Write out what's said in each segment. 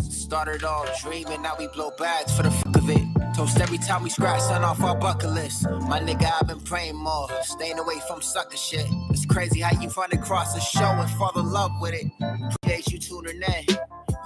Started all dreaming, now we blow bags for the fuck of it. Toast every time we scratch something off our bucket list. My nigga, I've been praying more, staying away from sucker shit. It's crazy how you run across a show and fall in love with it. Appreciate you tuning in.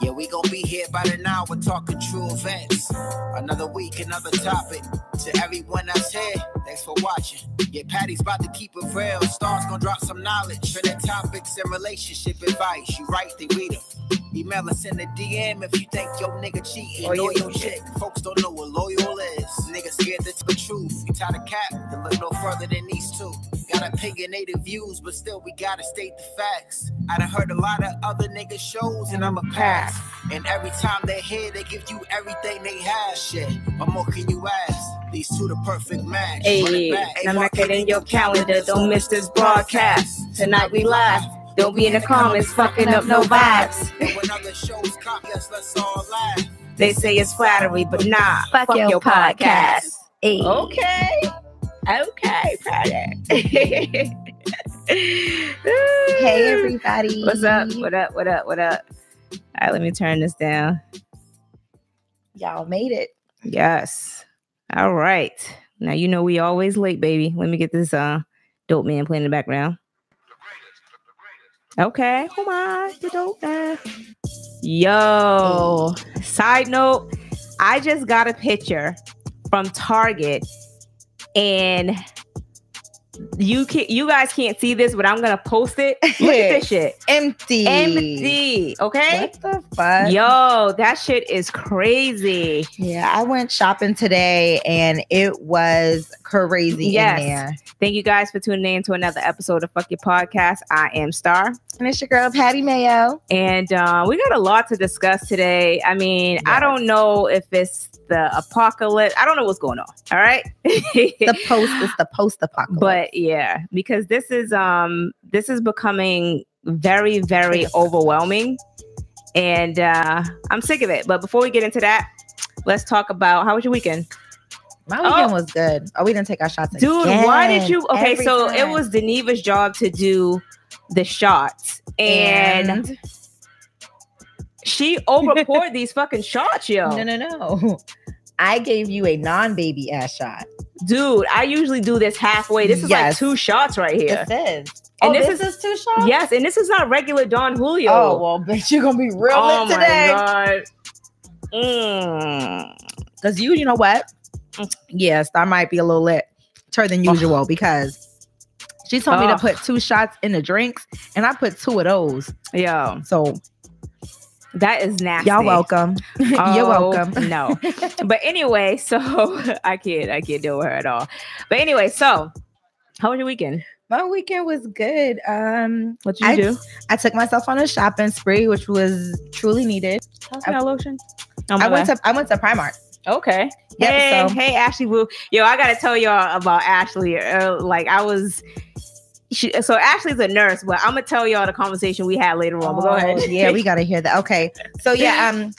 Yeah, we gon' be here by the hour talking true events. Another week, another topic. To everyone that's here, thanks for watching. Yeah, Patty's about to keep it real. Stars gonna drop some knowledge. Trending topics and relationship advice. You write, they read them. Email us in the DM if you think your nigga cheating. Oh, or you- Loyal chick. Folks don't know what loyal is. Niggas scared to the truth. You tie the cap, then look no further than these two. Got opinionated views, but still we gotta state the facts. I done heard a lot of other niggas shows, and I'm a pass. And every time they're here, they give you everything they have. Shit, what more can you ask? These two the perfect match. Hey, now mark it in your calendar. Don't miss this broadcast. Tonight we live. Don't be in the comments fucking up no vibes. And when other shows copy us, let's all laugh. They say it's flattery, but nah. Fuck your podcast. Hey. Okay. Okay, Friday. Hey everybody. What's up? What up? What up? What up? All right, let me turn this down. Y'all made it. Yes. All right. Now you know we always late, baby. Let me get this uh dope man playing in the background. Okay. Oh my, the dope man. Yo. Oh. Side note, I just got a picture from Target and you can you guys can't see this, but I'm gonna post it. Look at this shit. Empty. Empty. Okay. What the fuck? Yo, that shit is crazy. Yeah, I went shopping today and it was crazy Yes. in there. Thank you guys for tuning in to another episode of Fuck Your Podcast. I am Star, And it's your girl Patty Mayo. and uh, we got a lot to discuss today. I mean, I don't know if it's the apocalypse. I don't know what's going on. All right, The post is the post apocalypse. but yeah, because this is um this is becoming very very overwhelming, and uh, I'm sick of it. But before we get into that, let's talk about how was your weekend. my weekend was good. Oh, we didn't take our shots. Dude, why did you? Okay, Every so it was Deneva's job to do the shots, and, and she over poured these fucking shots, yo. no, no, no. I gave you a non-baby ass shot. Dude, I usually do this halfway. This is like two shots right here. This is. And oh, this this, is- is, two shots. Yes, and this is not regular Don Julio. Oh well, bitch, you're gonna be real Oh lit today. god. Mm. You, you know what? Yes, I might be a little lit her than usual because she told me to put two shots in the drinks, and I put two of those. Yeah. So that is nasty. y'all welcome. You're Oh, welcome. No. but anyway, so I can't I can't deal with her at all. But anyway, so how was your weekend? My weekend was good. Um, What did you I- do? I took myself on a shopping spree, which was truly needed. How's my lotion? Oh I went to I went to Primark. Okay. Yep, hey, so- hey, Ashley Woo. Yo, I gotta tell y'all about Ashley. Uh, like I was. She, so Ashley's a nurse, but I'm gonna tell y'all the conversation we had later on. But go Oh, ahead. yeah, we gotta hear that. Okay. So yeah, um,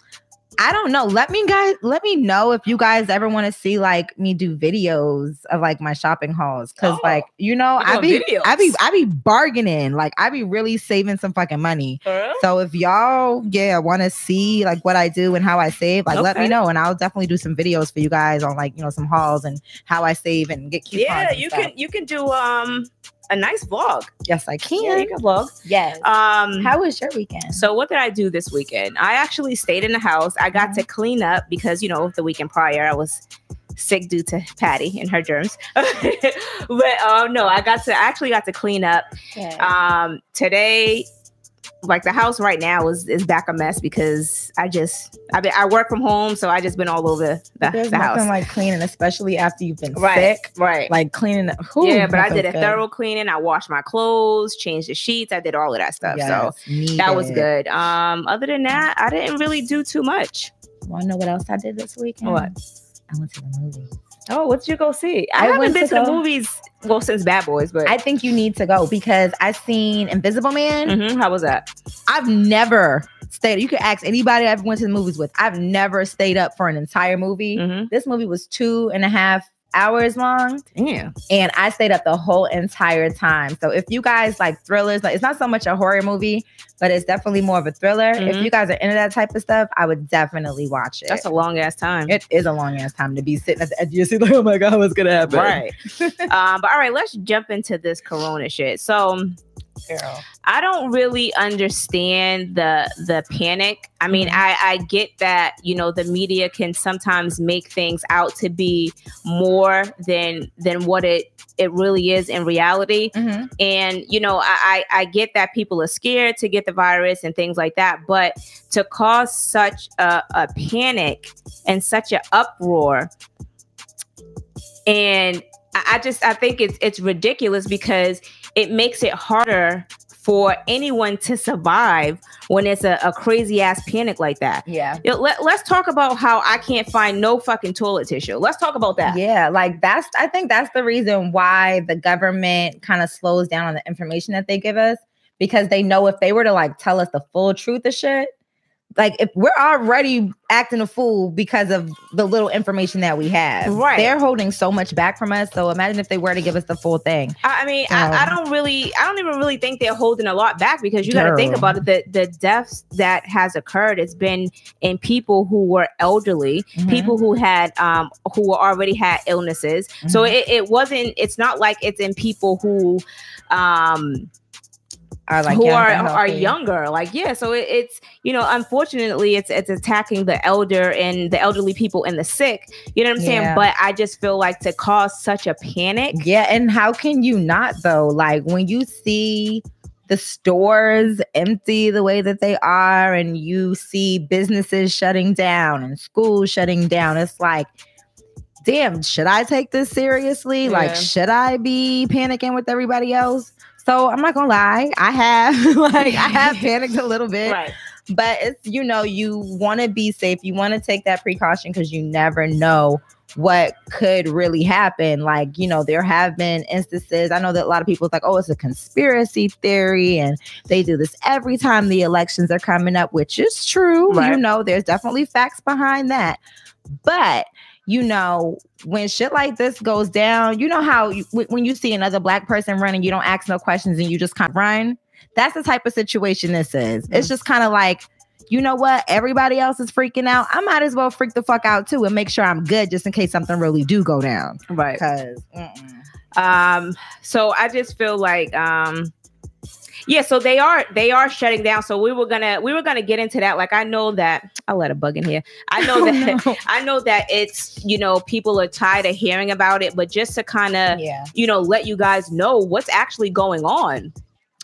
I don't know. Let me guys let me know if you guys ever want to see like me do videos of like my shopping hauls. Cause Oh, like, you know, I be videos. I be I be bargaining. Like I be really saving some fucking money. So if y'all yeah want to see like what I do and how I save, like let me know and I'll definitely do some videos for you guys on like, you know, some hauls and how I save and get coupons. yeah, you stuff. can you can do um a nice vlog. Yes, I Yeah, can. you can vlog. Yes. Um, how was your weekend? So what did I do this weekend? I actually stayed in the house. I got to clean up because you know the weekend prior I was sick due to Patty and her germs. but um, no, I got to I actually got to clean up. Okay. Um, today, like the house right now is is back a mess because I just I been, I work from home, so I just been all over the, There's the nothing house. like cleaning, especially after you've been right, sick. right. Like cleaning. whew, yeah, but I did a good. thorough cleaning. I washed my clothes, changed the sheets. I did all of that stuff. So Yes, that was good. Um, other than that, I didn't really do too much. Want to know what else I did this weekend? What? I went to the movie. Oh, what you go see? I, I haven't been to to, the movies well since Bad Boys, but I think you need to go because I've seen Invisible Man. Mhm, how was that? I've never stayed. You could ask anybody I've went to the movies with. I've never stayed up for an entire movie. Mhm. This movie was two and a half hours long. Damn. and I stayed up the whole entire time. So if you guys like thrillers, like it's not so much a horror movie, but it's definitely more of a thriller. If Mhm. you guys are into that type of stuff, I would definitely watch it. That's a long ass time. it is a long ass time to be sitting at the edge of your seat, like, oh my god, what's gonna happen? Right. um, but all right, let's jump into this corona shit. So girl. I don't really understand the the panic. I mean, Mhm. I I get that you know the media can sometimes make things out to be more than than what it it really is in reality. Mhm. And you know, I I, I get that people are scared to get the virus and things like that, but to cause such a, a panic and such an uproar, and I, I just I think it's it's ridiculous because it makes it harder for anyone to survive when it's a, a crazy ass panic like that. Yeah. Let, let's talk about how I can't find no fucking toilet tissue. Let's talk about that. Yeah, like that's I think that's the reason why the government kind of slows down on the information that they give us because they know if they were to like tell us the full truth of shit, like if we're already acting a fool because of the little information that we have. Right. They're holding so much back from us. So imagine if they were to give us the full thing. I I mean, I, I don't really, I don't even really think they're holding a lot back because you got to think about it. The the deaths that has occurred, it's been in people who were elderly, Mhm. people who had, um, who already had illnesses. So Mhm. it, it wasn't. It's not like it's in people who, um, Are like who are are younger. Like yeah, so it, it's you know, unfortunately, it's it's attacking the elder and the elderly people and the sick. You know what I'm saying? Yeah. But I just feel like to cause such a panic. Yeah, and how can you not though? Like when you see the stores empty the way that they are, and you see businesses shutting down and schools shutting down, it's like, damn, should I take this seriously? Yeah. Like, should I be panicking with everybody else? So I'm not gonna lie, I have like I have panicked a little bit. Right. but it's you know you want to be safe. You want to take that precaution because you never know what could really happen. Like you know there have been instances i know that a lot of people like oh it's a conspiracy theory and they do this every time the elections are coming up which is true. Right. you know there's definitely facts behind that. But you know when shit like this goes down you know how you, when you see another black person running you don't ask no questions and you just kind of run that's the type of situation this is. It's just kind of like, you know what? Everybody else is freaking out. I might as well freak the fuck out too and make sure I'm good just in case something really do go down. Right. Because Um, so I just feel like um yeah, so they are they are shutting down. So we were gonna we were gonna get into that. Like I know that I'll let a bug in here. I know oh, that I know that it's you know people are tired of hearing about it, but just to kind of yeah. you know let you guys know what's actually going on.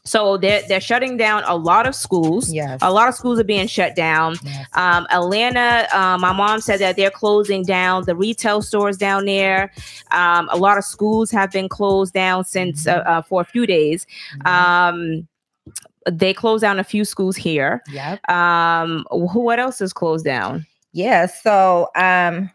So they're they're shutting down a lot of schools. Yes. A lot of schools are being shut down. yes. Um, Atlanta, uh, my mom said that they're closing down the retail stores down there. Um, a lot of schools have been closed down since uh, uh, for a few days. Um, they closed down a few schools here. yep. Um, who? What else is closed down? Yeah. So, um,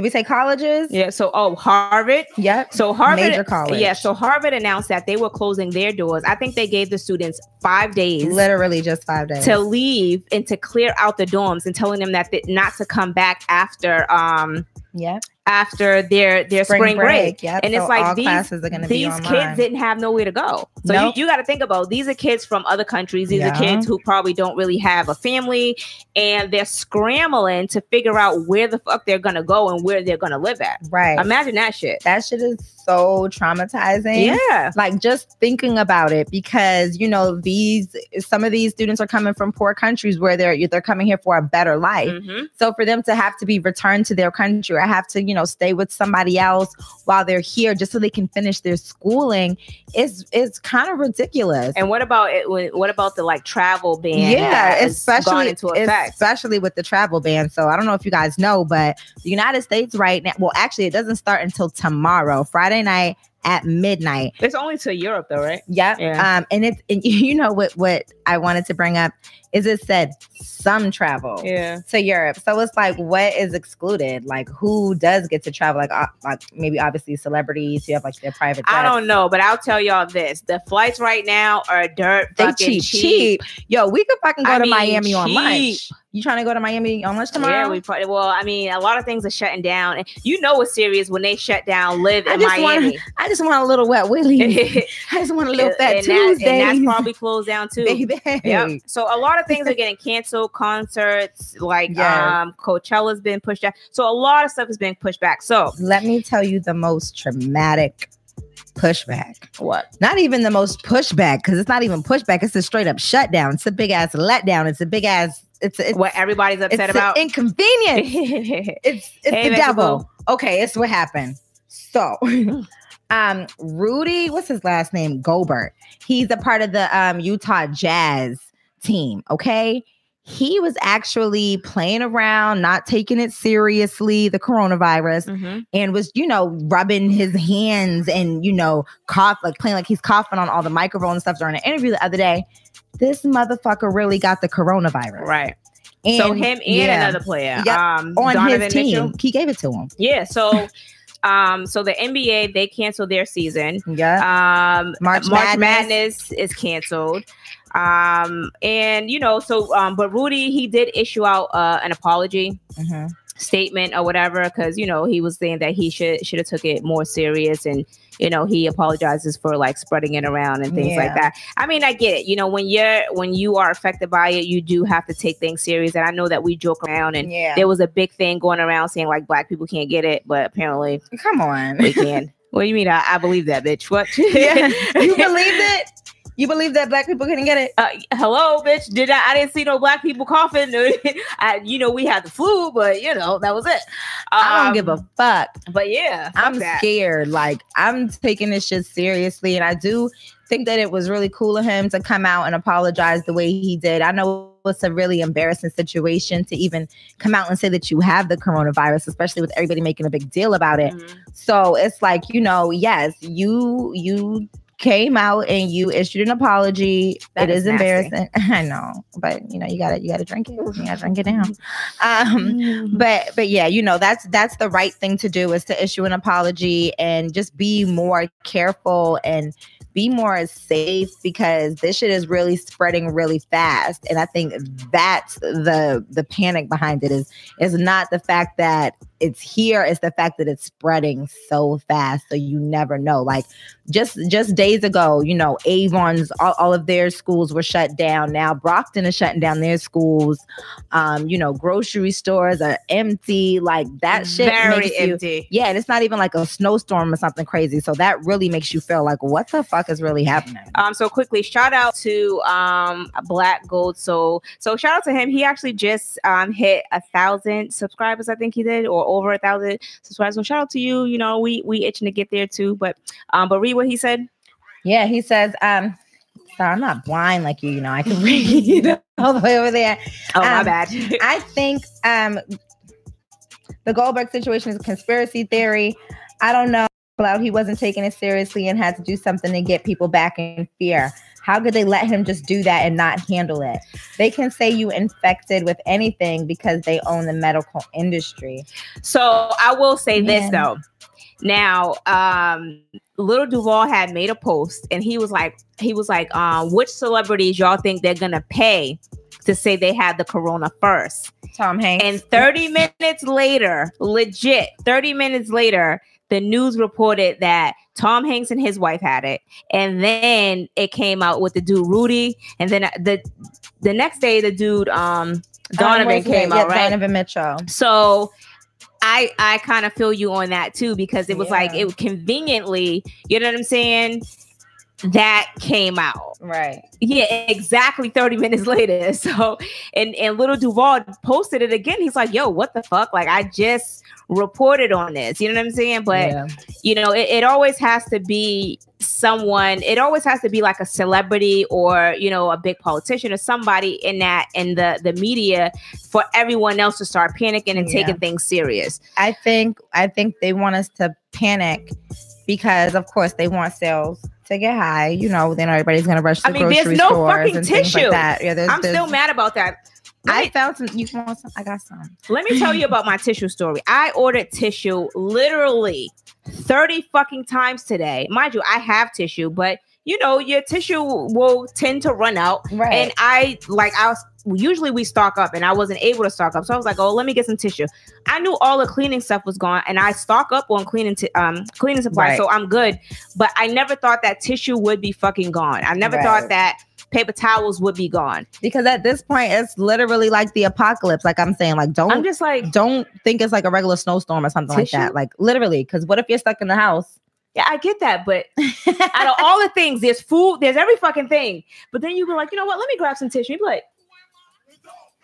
did we say colleges? Yeah. So, oh, Harvard. Yep. So Harvard, Major college. yeah. So Harvard announced that they were closing their doors. I think they gave the students five days Literally just five days. to leave and to clear out the dorms, and telling them that they, not to come back after um yeah. After their their spring, break. Yep. And it's like these- classes are going to These kids didn't have nowhere to go. So Nope. you, you got to think about these are kids from other countries. These Yeah. are kids who probably don't really have a family and they're scrambling to figure out where the fuck they're going to go and where they're going to live at. right. Imagine that shit. that shit is so traumatizing. Yeah. like just thinking about it because you know these some of these students are coming from poor countries where they're they're coming here for a better life Mhm. so for them to have to be returned to their country or have to you know stay with somebody else while they're here just so they can finish their schooling is is kind of ridiculous And what about it? when- What about the like travel ban? yeah especially into effect. especially with the travel ban so i don't know if you guys know but the united states right now well actually it doesn't start until tomorrow friday night at midnight It's only to Europe though, right? Yep. Yeah. Um, and it's and you know what what I wanted to bring up is it said some travel Yeah. to Europe. So it's like what is excluded? Like who does get to travel? Like uh, like maybe obviously celebrities who have like their private. I don't know, but I'll tell y'all this: the flights right now are dirt They fucking cheap, cheap. Yo, we could fucking go I to mean, Miami on cheap. lunch. You trying to go to Miami on lunch tomorrow? Yeah, we probably. Well, I mean, a lot of things are shutting down, and you know what's serious when they shut down. Live I in just want- Miami. I just want a little wet willy. I just want a little fat that- Tuesday. and that's probably closed down too. baby. Yep. So a lot of things are getting canceled. Concerts like um Coachella's been pushed back. So a lot of stuff is being pushed back. So Let me tell you the most traumatic pushback. what? Not even the most pushback because it's not even pushback. It's a straight up shutdown. It's a big ass letdown. It's a big ass. It's it's What everybody's upset an about? inconvenience. It's it's Hey, the devil. Okay, it's what happened. So, um, Rudy, what's his last name? Gobert. He's a part of the um Utah Jazz team. Okay. He was actually playing around, not taking it seriously, the coronavirus, Mhm. and was, you know, rubbing his hands and, you know, cough, like playing like he's coughing on all the microphone and stuff during an interview the other day. This motherfucker really got the coronavirus. Right. And, so him and yeah, another player, Yep. um, on Donovan his team. Mitchell. He gave it to him. Yeah. So, um, so the NBA they canceled their season. Yeah. Um, March March, Madness. Madness. is canceled. Um, and you know, so um, but Rudy he did issue out uh, an apology Mhm. statement or whatever because you know he was saying that he should should have took it more serious and you know he apologizes for like spreading it around and things Yeah. like that i mean i get it you know when you're when you are affected by it you do have to take things serious and i know that we joke around and Yeah. there was a big thing going around saying like black people can't get it but apparently Come on. we can what do you mean i, I believe that bitch what Yeah. you believe it? You believe that black people couldn't get it? uh, hello, bitch. Did I? I didn't see no black people coughing. I, you know, we had the flu, but you know that was it. I don't Um, give a fuck. But yeah, I'm that. scared. Like I'm taking this shit seriously, and I do think that it was really cool of him to come out and apologize the way he did. I know it's a really embarrassing situation to even come out and say that you have the coronavirus, especially with everybody making a big deal about it. Mhm. So it's like, you know, yes, you you came out and you issued an apology. That it is is, embarrassing. I know, but you know, you gotta you gotta drink it. You gotta drink it down. Um Mm-hmm. but but yeah, you know, that's that's the right thing to do is to issue an apology and just be more careful and be more safe because this shit is really spreading really fast. And I think that's the the panic behind it is is not the fact that it's here, it's the fact that it's spreading so fast. So you never know. Like just just days ago, you know, Avon's all, all of their schools were shut down. Now Brockton is shutting down their schools. Um, you know, grocery stores are empty. Like that shit very makes you empty. yeah, and it's not even like a snowstorm or something crazy. So that really makes you feel like, what the fuck is really happening? Um, so quickly, shout out to um Black Gold Soul. So shout out to him. He actually just um hit a thousand subscribers, I think he did, or over a thousand subscribers. So shout out to you. You know, we we itching to get there too. But um, but read what he said. Yeah, he says, um, sorry, I'm not blind like you, you know, I can read all the way over there. Oh my Um, bad. I think um the Goldberg situation is a conspiracy theory. I don't know. Out he wasn't taking it seriously and had to do something to get people back in fear. How could they let him just do that and not handle it? They can say you infected with anything because they own the medical industry. So I will say this though. Now, um, Lil Duval had made a post and he was like, he was like, um, which celebrities y'all think they're gonna pay to say they had the corona first? Tom Hanks. And 30 minutes later, legit, 30 minutes later, the news reported that Tom Hanks and his wife had it. And then it came out with the dude Rudy. And then uh, the the next day, the dude um Donovan Um, came yeah, out, right? Donovan Mitchell. So I I kind of feel you on that too because it was like it conveniently, you know what I'm saying? That came out. Right. Yeah, exactly 30 minutes later. So and and Lil Duval posted it again. He's like, yo, what the fuck? Like I just reported on this. You know what I'm saying? But yeah. you know, it, it always has to be someone, it always has to be like a celebrity or, you know, a big politician or somebody in that in the the media for everyone else to start panicking and Yeah. taking things serious. I think I think they want us to panic because of course they want sales to get high. You know, then everybody's gonna rush to I mean, there's grocery no stores fucking tissue. like that. Yeah, there's, I'm there's- still mad about that. I found some. You want some? I got some. Let me tell you about my tissue story. I ordered tissue literally 30 fucking times today. Mind you, I have tissue, but you know, your tissue will tend to run out. Right. And I like I was usually we stock up and I wasn't able to stock up. So I was like, oh, let me get some tissue. I knew all the cleaning stuff was gone and I stock up on cleaning t- um cleaning supplies. Right. So I'm good. But I never thought that tissue would be fucking gone. I never Right. thought that paper towels would be gone. because at this point it's literally like the apocalypse. Like I'm saying, like don't I'm just like, don't think it's like a regular snowstorm or something like that. Like literally, because what if you're stuck in the house? yeah, I get that, but out of all the things, there's food, there's every fucking thing. But then you be like, you know what? Let me grab some tissue. You be like,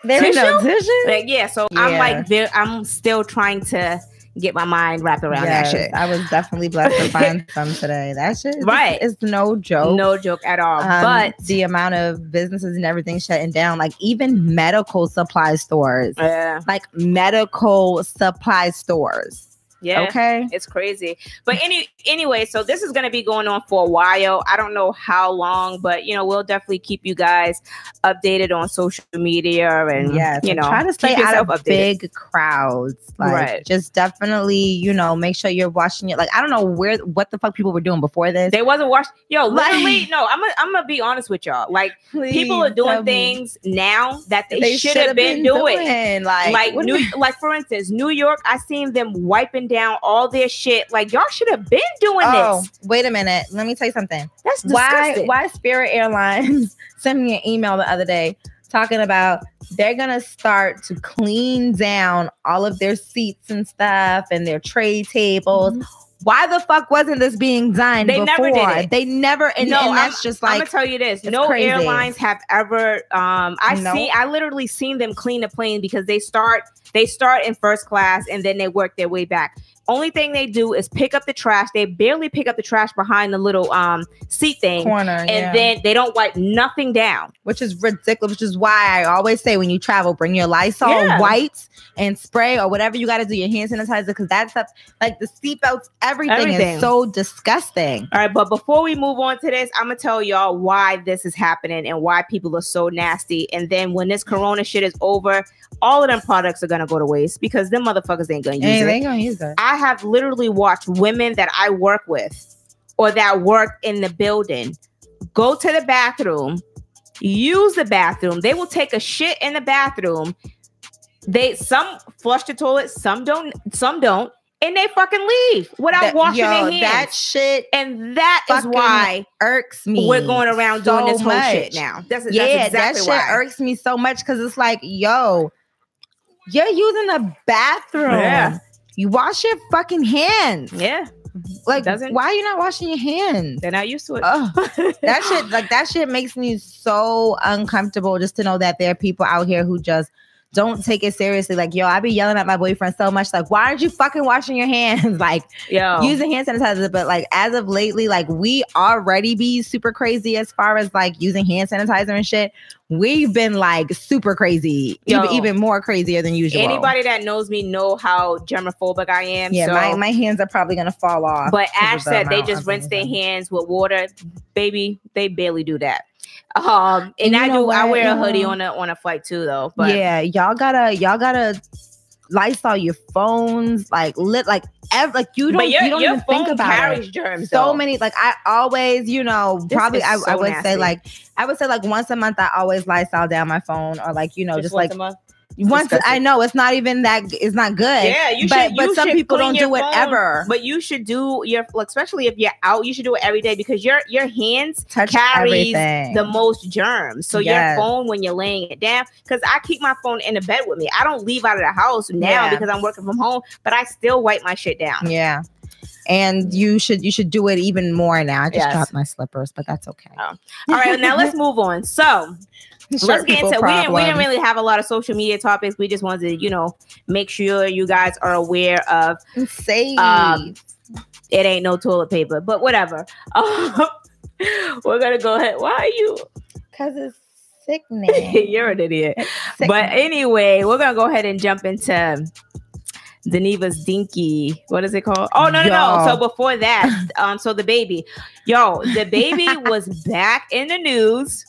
There is no Tissue? tissue. like yeah. So I'm like, there, I'm still trying to get my mind wrapped around Yes, that shit. I was definitely blessed to find some today. That shit, is- Right. It's no joke. No joke at all. Um, but the amount of businesses and everything shutting down, like even medical supply stores, yeah, like medical supply stores. Yeah. Okay. It's crazy. But any anyway, so this is gonna be going on for a while. I don't know how long, but you know, we'll definitely keep you guys updated on social media and Yes. you know try to stay out of updated. big crowds. Like, Right. Just definitely, you know, make sure you're washing it. Like, I don't know where what the fuck people were doing before this. They wasn't washed. Yo, Like- literally, no. I'm gonna I'm gonna be honest with y'all. Like people are Please doing me. things now that they, they should have been, doing. Like, Like, New, like for instance, New York. I seen them wiping down all their shit. Like y'all should have been doing Oh, this. wait a minute. Let me tell you something. That's why disgusting. why Spirit Airlines sent me an email the other day talking about they're gonna start to clean down all of their seats and stuff and their tray tables. Mm-hmm. Why the fuck wasn't this being done. They before? never did it. They never and, No, and that's just like I'm gonna tell you this: no crazy. airlines have ever. Um, I No. see. I literally seen them clean a plane because they start. They start in first class and then they work their way back. Only thing they do is pick up the trash. They barely pick up the trash behind the little um seat thing, corner. and yeah. then they don't wipe nothing down. which is ridiculous, which is why I always say when you travel, bring your Lysol Yeah. wipes and spray or whatever you got to do, your hand sanitizer, because that stuff, like the seatbelts, everything, Everything. is so disgusting. All right, but before we move on to this, I'm gonna tell y'all why this is happening and why people are so nasty. And then when this Corona shit is over, all of them products are gonna go to waste because them motherfuckers ain't gonna use Hey, it. they ain't gonna use that. I have literally watched women that I work with or that work in the building go to the bathroom, use the bathroom. They will take a shit in the bathroom. They some flush the toilet, some don't, some don't, and they fucking leave without That- washing yo, their hands. That shit and that is why irks me. we're going around so doing this whole much. shit now. That's, that's Yeah, exactly that shit why. irks me so much because it's like, yo, you're using the bathroom. Yeah. You wash your fucking hands. yeah, Like, why are you not washing your hands? they're not used to it. Ugh. that shit like that shit makes me so uncomfortable just to know that there are people out here who just don't take it seriously. Like, yo, I be yelling at my boyfriend so much, like, why aren't you fucking washing your hands? like Yo, using hand sanitizer. But like as of lately, like we already be super crazy as far as like using hand sanitizer and shit. We've been like super crazy, Yo. even even more crazier than usual. anybody that knows me know how germophobic I am. yeah, so. my, my hands are probably gonna fall off. But Ash of the said they just rinse their hands with water. Baby, they barely do that. Um, and, And you I know do. I wear a hoodie on a on a flight too, though. But yeah, y'all gotta y'all gotta Lysol your phones, like lit, like ev- like you don't but your, you don't your even phone think about carries it. germs. So though. many, like I always, you know, This probably I, so I would nasty. say like I would say like once a month I always Lysol down my phone or like you know just, once like a month. Once disgusting. I know it's not even that it's not good. Yeah, you but should. but you some should people don't do it ever. But you should do your, like, especially if you're out. You should do it every day because your your hands Touch carries everything. the most germs. So Yes. your phone when you're laying it down, because I keep my phone in the bed with me. I don't leave out of the house now Yeah. because I'm working from home, but I still wipe my shit down. yeah. And you should you should do it even more now. I just Yes. dropped my slippers, but that's okay. Oh. All right, now let's move on. So let's get into. We didn't, we didn't really have a lot of social media topics. We just wanted to, you know, make sure you guys are aware of Save. Um, it ain't no toilet paper, but whatever. Um, we're gonna go ahead. Why are you? Cause it's sickening. You're an idiot. But anyway, we're gonna go ahead and jump into Deniva's Dinky. What is it called? Oh no, no, no. So before that, um, so the baby, yo, the baby was back in the news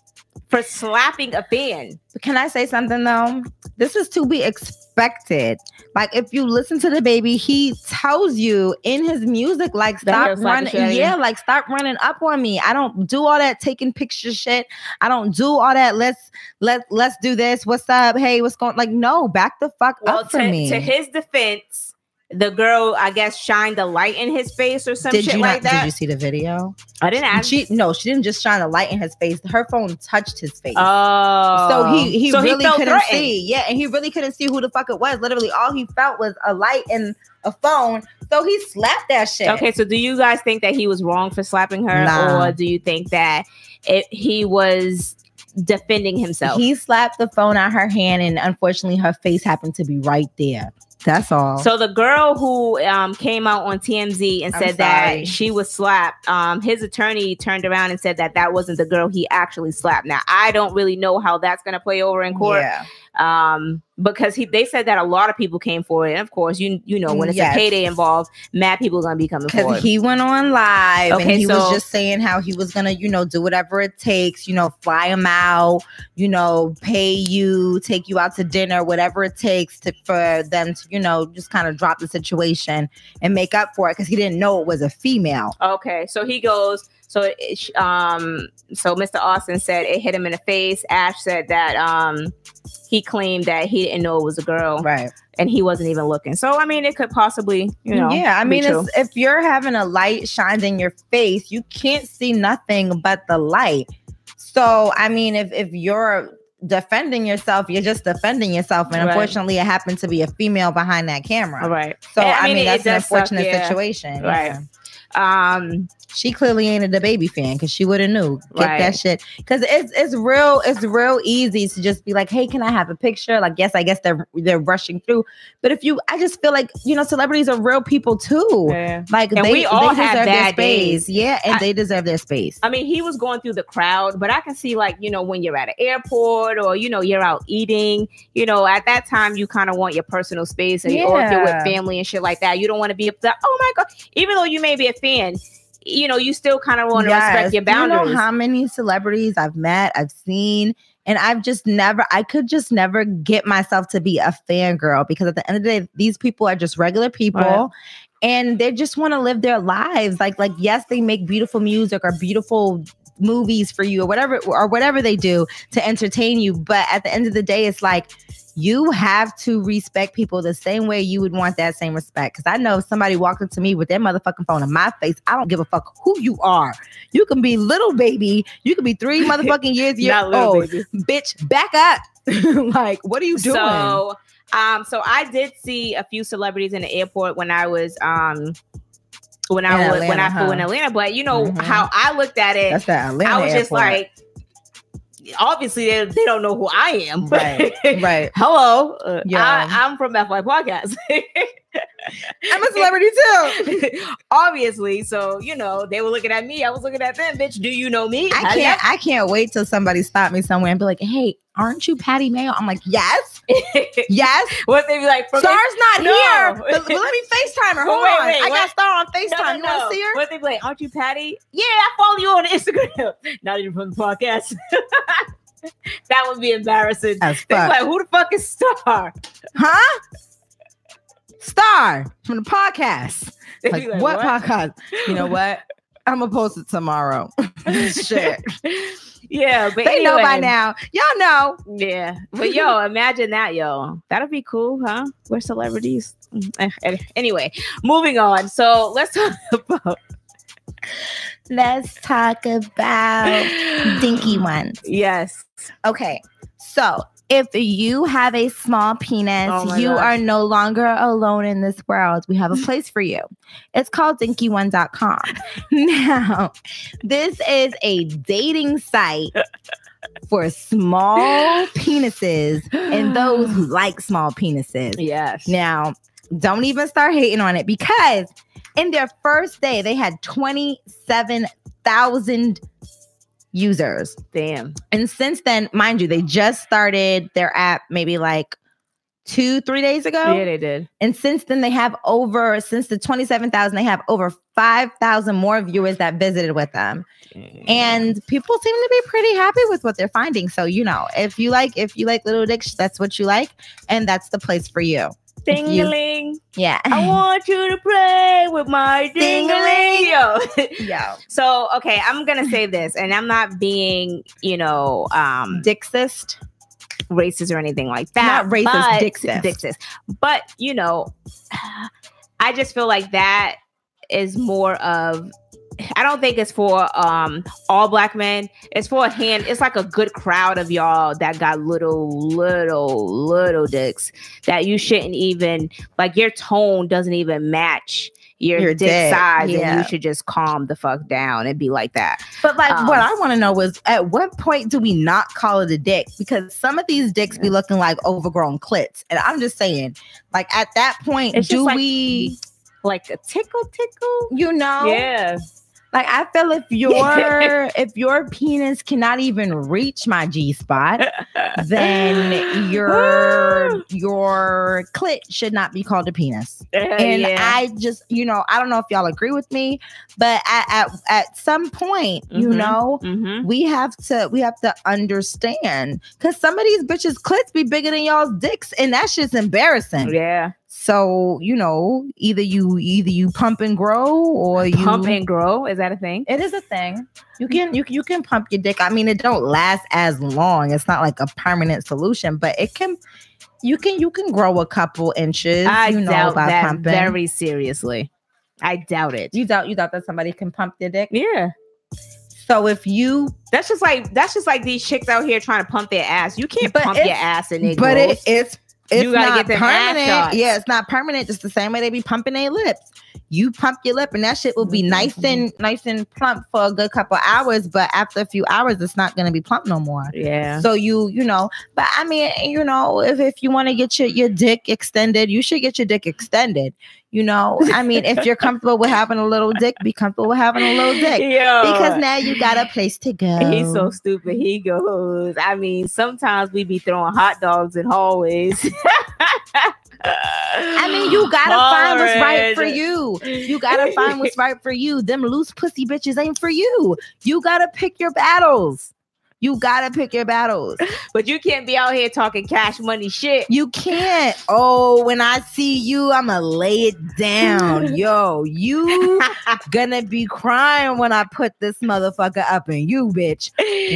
for slapping a fan. Can I say something though? This is to be expected. Like if you listen to the baby, he tells you in his music, like stop he'll slap the running. shit out of you. Yeah, like stop running up on me. I don't do all that taking picture shit. I don't do all that. Let's let let's do this. What's up? Hey, what's going? Like, no, back the fuck Well, up for to, me. to his defense, the girl, I guess, shined a light in his face or some did shit you like not? that. Did you see the video? I didn't ask. She no, she didn't just shine a light in his face. Her phone touched his face. oh, So he he So really felt couldn't threatened. see. Yeah, and he really couldn't see who the fuck it was. Literally, all he felt was a light and a phone. So he slapped that shit. Okay, so do you guys think that he was wrong for slapping her, Nah. or do you think that it, he was defending himself? He slapped the phone out her hand, and unfortunately, her face happened to be right there. That's all. So the girl who um, came out on TMZ and I'm said sorry. that she was slapped, um, his attorney turned around and said that that wasn't the girl he actually slapped. Now I don't really know how that's going to play over in court, yeah, um, because he they said that a lot of people came forward, and of course you you know when it's Yes. a payday involved, mad people are going to be coming forward. because he went on live Okay, and he was just saying how he was gonna, you know, do whatever it takes, you know, fly him out, you know, pay you, take you out to dinner, whatever it takes to for them to, you know, just kind of drop the situation and make up for it because he didn't know it was a female. Okay, so he goes. So, it, um, so Mr. Austin said it hit him in the face. Ash said that um, he claimed that he didn't know it was a girl, Right. and he wasn't even looking. So, I mean, it could possibly, you know, yeah, I mean, it's, if you're having a light shined in your face, you can't see nothing but the light. So, I mean, if if you're defending yourself, you're just defending yourself, and Right. unfortunately, it happened to be a female behind that camera. Right. So, I I mean, mean, that's an does suck, unfortunate yeah. situation. Right. Yeah. um, She clearly ain't a baby fan because she would have knew. Get Right. that shit. Because it's it's real, it's real easy to just be like, hey, can I have a picture? Like, yes, I guess they're they're rushing through. But if you I just feel like, you know, celebrities are real people too. yeah. Like And they, we all they have deserve their space. days. Yeah, and I- they deserve their space. I mean, he was going through the crowd, but I can see like you know when you're at an airport or you know you're out eating, you know, at that time you kind of want your personal space, and or if you're with family and shit like that, you don't want to be up there. Oh my god! Even though you may be a fan, you know, you still kind of want to respect Yes. your Do You know how many celebrities I've met, I've seen, and I've just never, I could just never get myself to be a fangirl because at the end of the day, these people are just regular people. Right. And they just want to live their lives. Like, like, yes, they make beautiful music or beautiful movies for you or whatever, or whatever they do to entertain you. But at the end of the day, it's like you have to respect people the same way you would want that same respect. Because I know if somebody walked up to me with their motherfucking phone in my face, I don't give a fuck who you are. You can be little baby, you can be three motherfucking years little old. baby. Bitch, back up. like, what are you doing? So, um, so I did see a few celebrities in the airport when I was um when I In was when I Atlanta, flew in huh? Atlanta. But you know Mhm. how I looked at it. That's that Atlanta I was just airport. like, obviously they, they don't know who I am. right, right. Hello, uh, Yeah. I, I'm from FY Podcast. I'm a celebrity too. obviously, so you know they were looking at me. I was looking at them. Bitch, do you know me? I How can't. I can't wait till somebody stop me somewhere and be like, "Hey, aren't you Patty Mayo?" I'm like, "Yes, yes." what they be like? Star's not No. here. But, but let me FaceTime her. Hold Wait, on. wait, I what? got Star on FaceTime. no, you want no. to see her? What they be like? Aren't you Patty? Yeah, I follow you on Instagram. Not even from the podcast. that would be embarrassing. Be like, who the fuck is Star? huh? Star from the podcast. They Like, be what, podcast? You know what? I'm gonna post it tomorrow. Shit. Yeah, but They know by now. Y'all know. Yeah, but yo, imagine that, yo. That'll be cool, huh? We're celebrities. Mm, eh, eh, Anyway, moving on. So let's talk about Let's talk about dinky ones. Yes. Okay. So if you have a small penis, Oh you gosh. are no longer alone in this world. We have a place for you. It's called dinky1.com. now, this is a dating site for small penises and those who like small penises. Yes. Now, don't even start hating on it because in their first day, they had 27,000 users. Damn. And since then, mind you, they just started their app maybe like two, three days ago. Yeah, they did. And since then, they have over, since the 27,000, they have over 5,000 more viewers that visited with them. And people seem to be pretty happy with what they're finding. So, you know, if you like, if you like little dicks, that's what you like. And that's the place for you. Ding a ling. Yeah. I want you to play with my ding a ling. Yo. Yo. so okay, I'm gonna say this, and I'm not being, you know, um Dixist. racist or anything like that. Not racist, Dixist. Dixist. But you know, I just feel like that is more of I don't think it's for um all black men. It's for a hand, it's like a good crowd of y'all that got little, little, little dicks that you shouldn't even like your tone doesn't even match your, Your dick, dick, size, and you should just calm the fuck down and be like that. But like, Um, what I want to know is, at what point do we not call it a dick? Because some of these dicks be looking like overgrown clits, and I'm just saying, like, at that point, It's just do like- we, Like a tickle tickle. you know, Yeah. Like I feel if your if your penis cannot even reach my G spot, then your your clit should not be called a penis. And yeah. I just, you know, I don't know if y'all agree with me, but at at, at some point, you Mhm. know, Mhm. we have to we have to understand because some of these bitches clits be bigger than y'all's dicks, and that shit's embarrassing. Yeah. So you know, either you either you pump and grow, or you Pump and grow. Is that a thing? It is a thing. You mm-hmm. can you you can pump your dick. I mean, it don't last as long. It's not like a permanent solution, but it can. You can you can grow a couple inches. I you know doubt by that pumping. very seriously. I doubt it. you doubt you doubt that somebody can pump their dick. Yeah. So if you That's just like that's just like these chicks out here trying to pump their ass. You can't But pump your ass and it but it, it's it's not get permanent. Yeah, it's not permanent. Just the same way they be pumping their lips. You pump your lip, and that shit will be nice Mm-hmm. and nice and plump for a good couple hours. But after a few hours, it's not gonna be plump no more. yeah. So you, you know, but I mean, you know, if, if you want to get your, your dick extended, you should get your dick extended. You know, I mean, if you're comfortable with having a little dick, be comfortable with having a little dick. Yo. Because now you got a place to go. He's so stupid. He goes. I mean, sometimes we be throwing hot dogs in hallways. I mean, you gotta find what's right for you. You gotta find what's right for you. Them loose pussy bitches ain't for you. You gotta pick your battles. You gotta pick your battles. But you can't be out here talking cash money shit. You can't. Oh, when I see you, I'ma lay it down. Yo, you gonna be crying when I put this motherfucker up in you, bitch.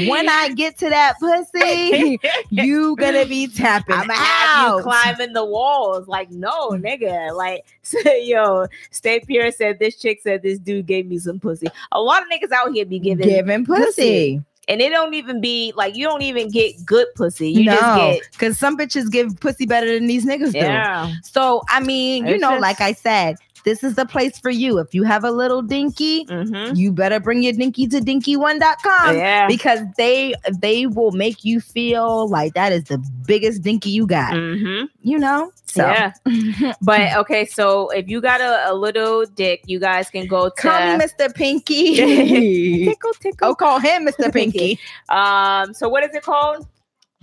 When I get to that pussy, you gonna be tapping I'm gonna have out. you climbing the walls. Like, no, nigga. Like, so, yo, Stay Pure said this chick said this dude gave me some pussy. A lot of niggas out here be giving, Giving pussy. pussy. And it don't even be like you don't even get good pussy. You just get because some bitches give pussy better than these niggas do. yeah. So I mean, you It's know, just- like I said, this is the place for you. If you have a little dinky, Mm-hmm. you better bring your dinky to dinky1.com yeah. because they they will make you feel like that is the biggest dinky you got. Mm-hmm. You know? So Yeah. But okay, so if you got a, a little dick, you guys can go to call me Mr. Pinky. tickle tickle. oh, call him Mr. Pinky. Um, so what is it called?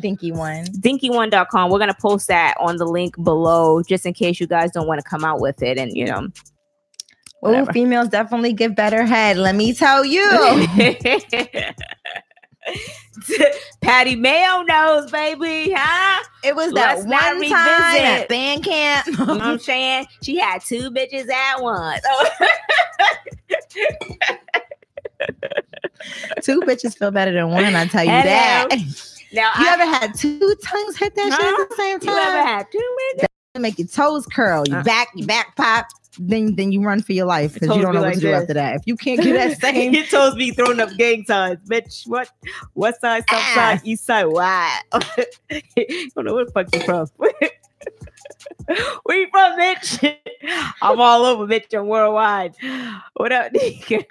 Dinky one. dinky1.com. We're gonna post that on the link below just in case you guys don't want to come out with it and you know Oh, females definitely give better head. Let me tell you. Patty Mayo knows, baby, huh? It was Let's that not one time at band camp. You know what I'm saying? She had two bitches at once. Two bitches feel better than one. I tell you Hello. that. Now, You I, ever had two tongues hit that shit at the same time? you ever had two bitches? Make your toes curl, your Uh. back, your back pop. Then, then you run for your life because you don't know what like to do this. after that. If you can't get that same, Your toes be throwing up gang signs, bitch. What? West side, south Ah. side, east side. Why? I don't know what the fuck you're from. Where you from, bitch? I'm all over, bitch. I'm worldwide. What up, nigga?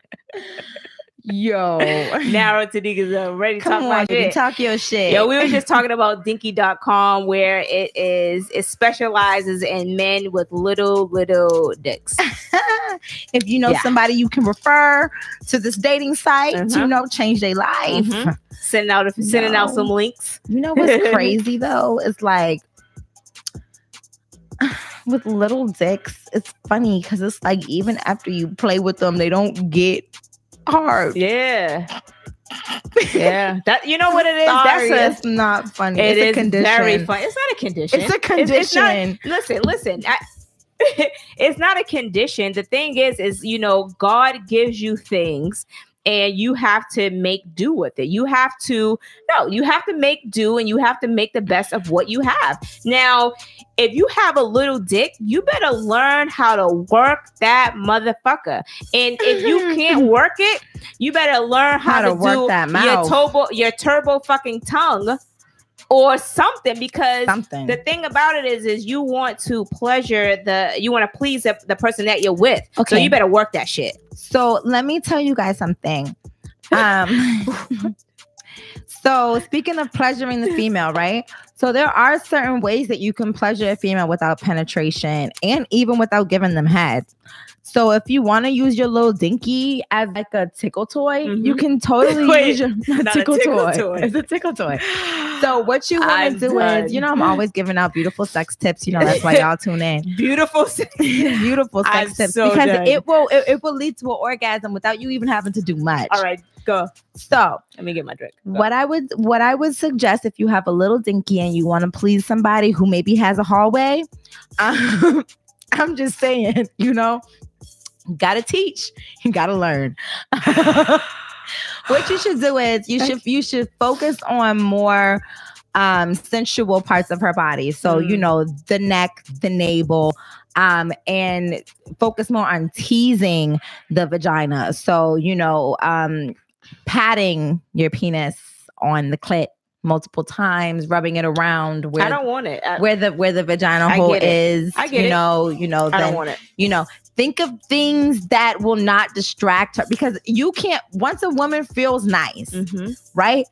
Yo, Narrow to niggas. Uh, ready to talk come on, about shit. talk your shit. Yo, we were just talking about dinky.com where it is it specializes in men with little little dicks. if you know Yeah. somebody you can refer to this dating site to Mhm. you know change their life. Mhm. Sending out sending out some links. You know what's crazy though? It's like with little dicks, it's funny because it's like even after you play with them, they don't get hard. Yeah. Yeah, that you know what it is. Sorry, That's it's not funny. it it's a condition. very fun. It's not a condition. It's a It's- it's not- condition. listen, listen. I, it's not a condition. The thing is, is you know, God gives you things. And you have to make do with it. You have to no, you have to make do, and you have to make the best of what you have. Now, if you have a little dick, you better learn how to work that motherfucker. And if you can't work it, you better learn how, How to to, work do that your turbo, your turbo fucking tongue, or something. Because Something. the thing about it is, is you want to pleasure the, you want to please the, the person that you're with. okay. So you better work that shit. So let me tell you guys something. Um, so speaking of pleasuring the female, right? So there are certain ways that you can pleasure a female without penetration and even without giving them head. So if you want to use your little dinky as like a tickle toy, you Mhm. can totally Wait, use your tickle, tickle toy. toy. It's a tickle toy. So what you want to do done. is, you know, I'm always giving out beautiful sex tips. You know, that's why y'all tune in. Beautiful. beautiful sex I'm tips so because done. it will it, it will lead to an orgasm without you even having to do much. All right, go. So Let me get my drink. Go. what I would what I would suggest if you have a little dinky and you want to please somebody who maybe has a hallway, um, I'm just saying, you know, gotta teach, you gotta learn. what you should do is you should you should focus on more um sensual parts of her body. So, you Mm. know, the neck, the navel, um, and focus more on teasing the vagina. So, you know, um, patting your penis on the clit multiple times, rubbing it around where I don't want it. I, where the where the vagina I hole is. I get you it. know, you know, I don't want it. you know think of things that will not distract her because you can't once a woman feels nice Mhm. right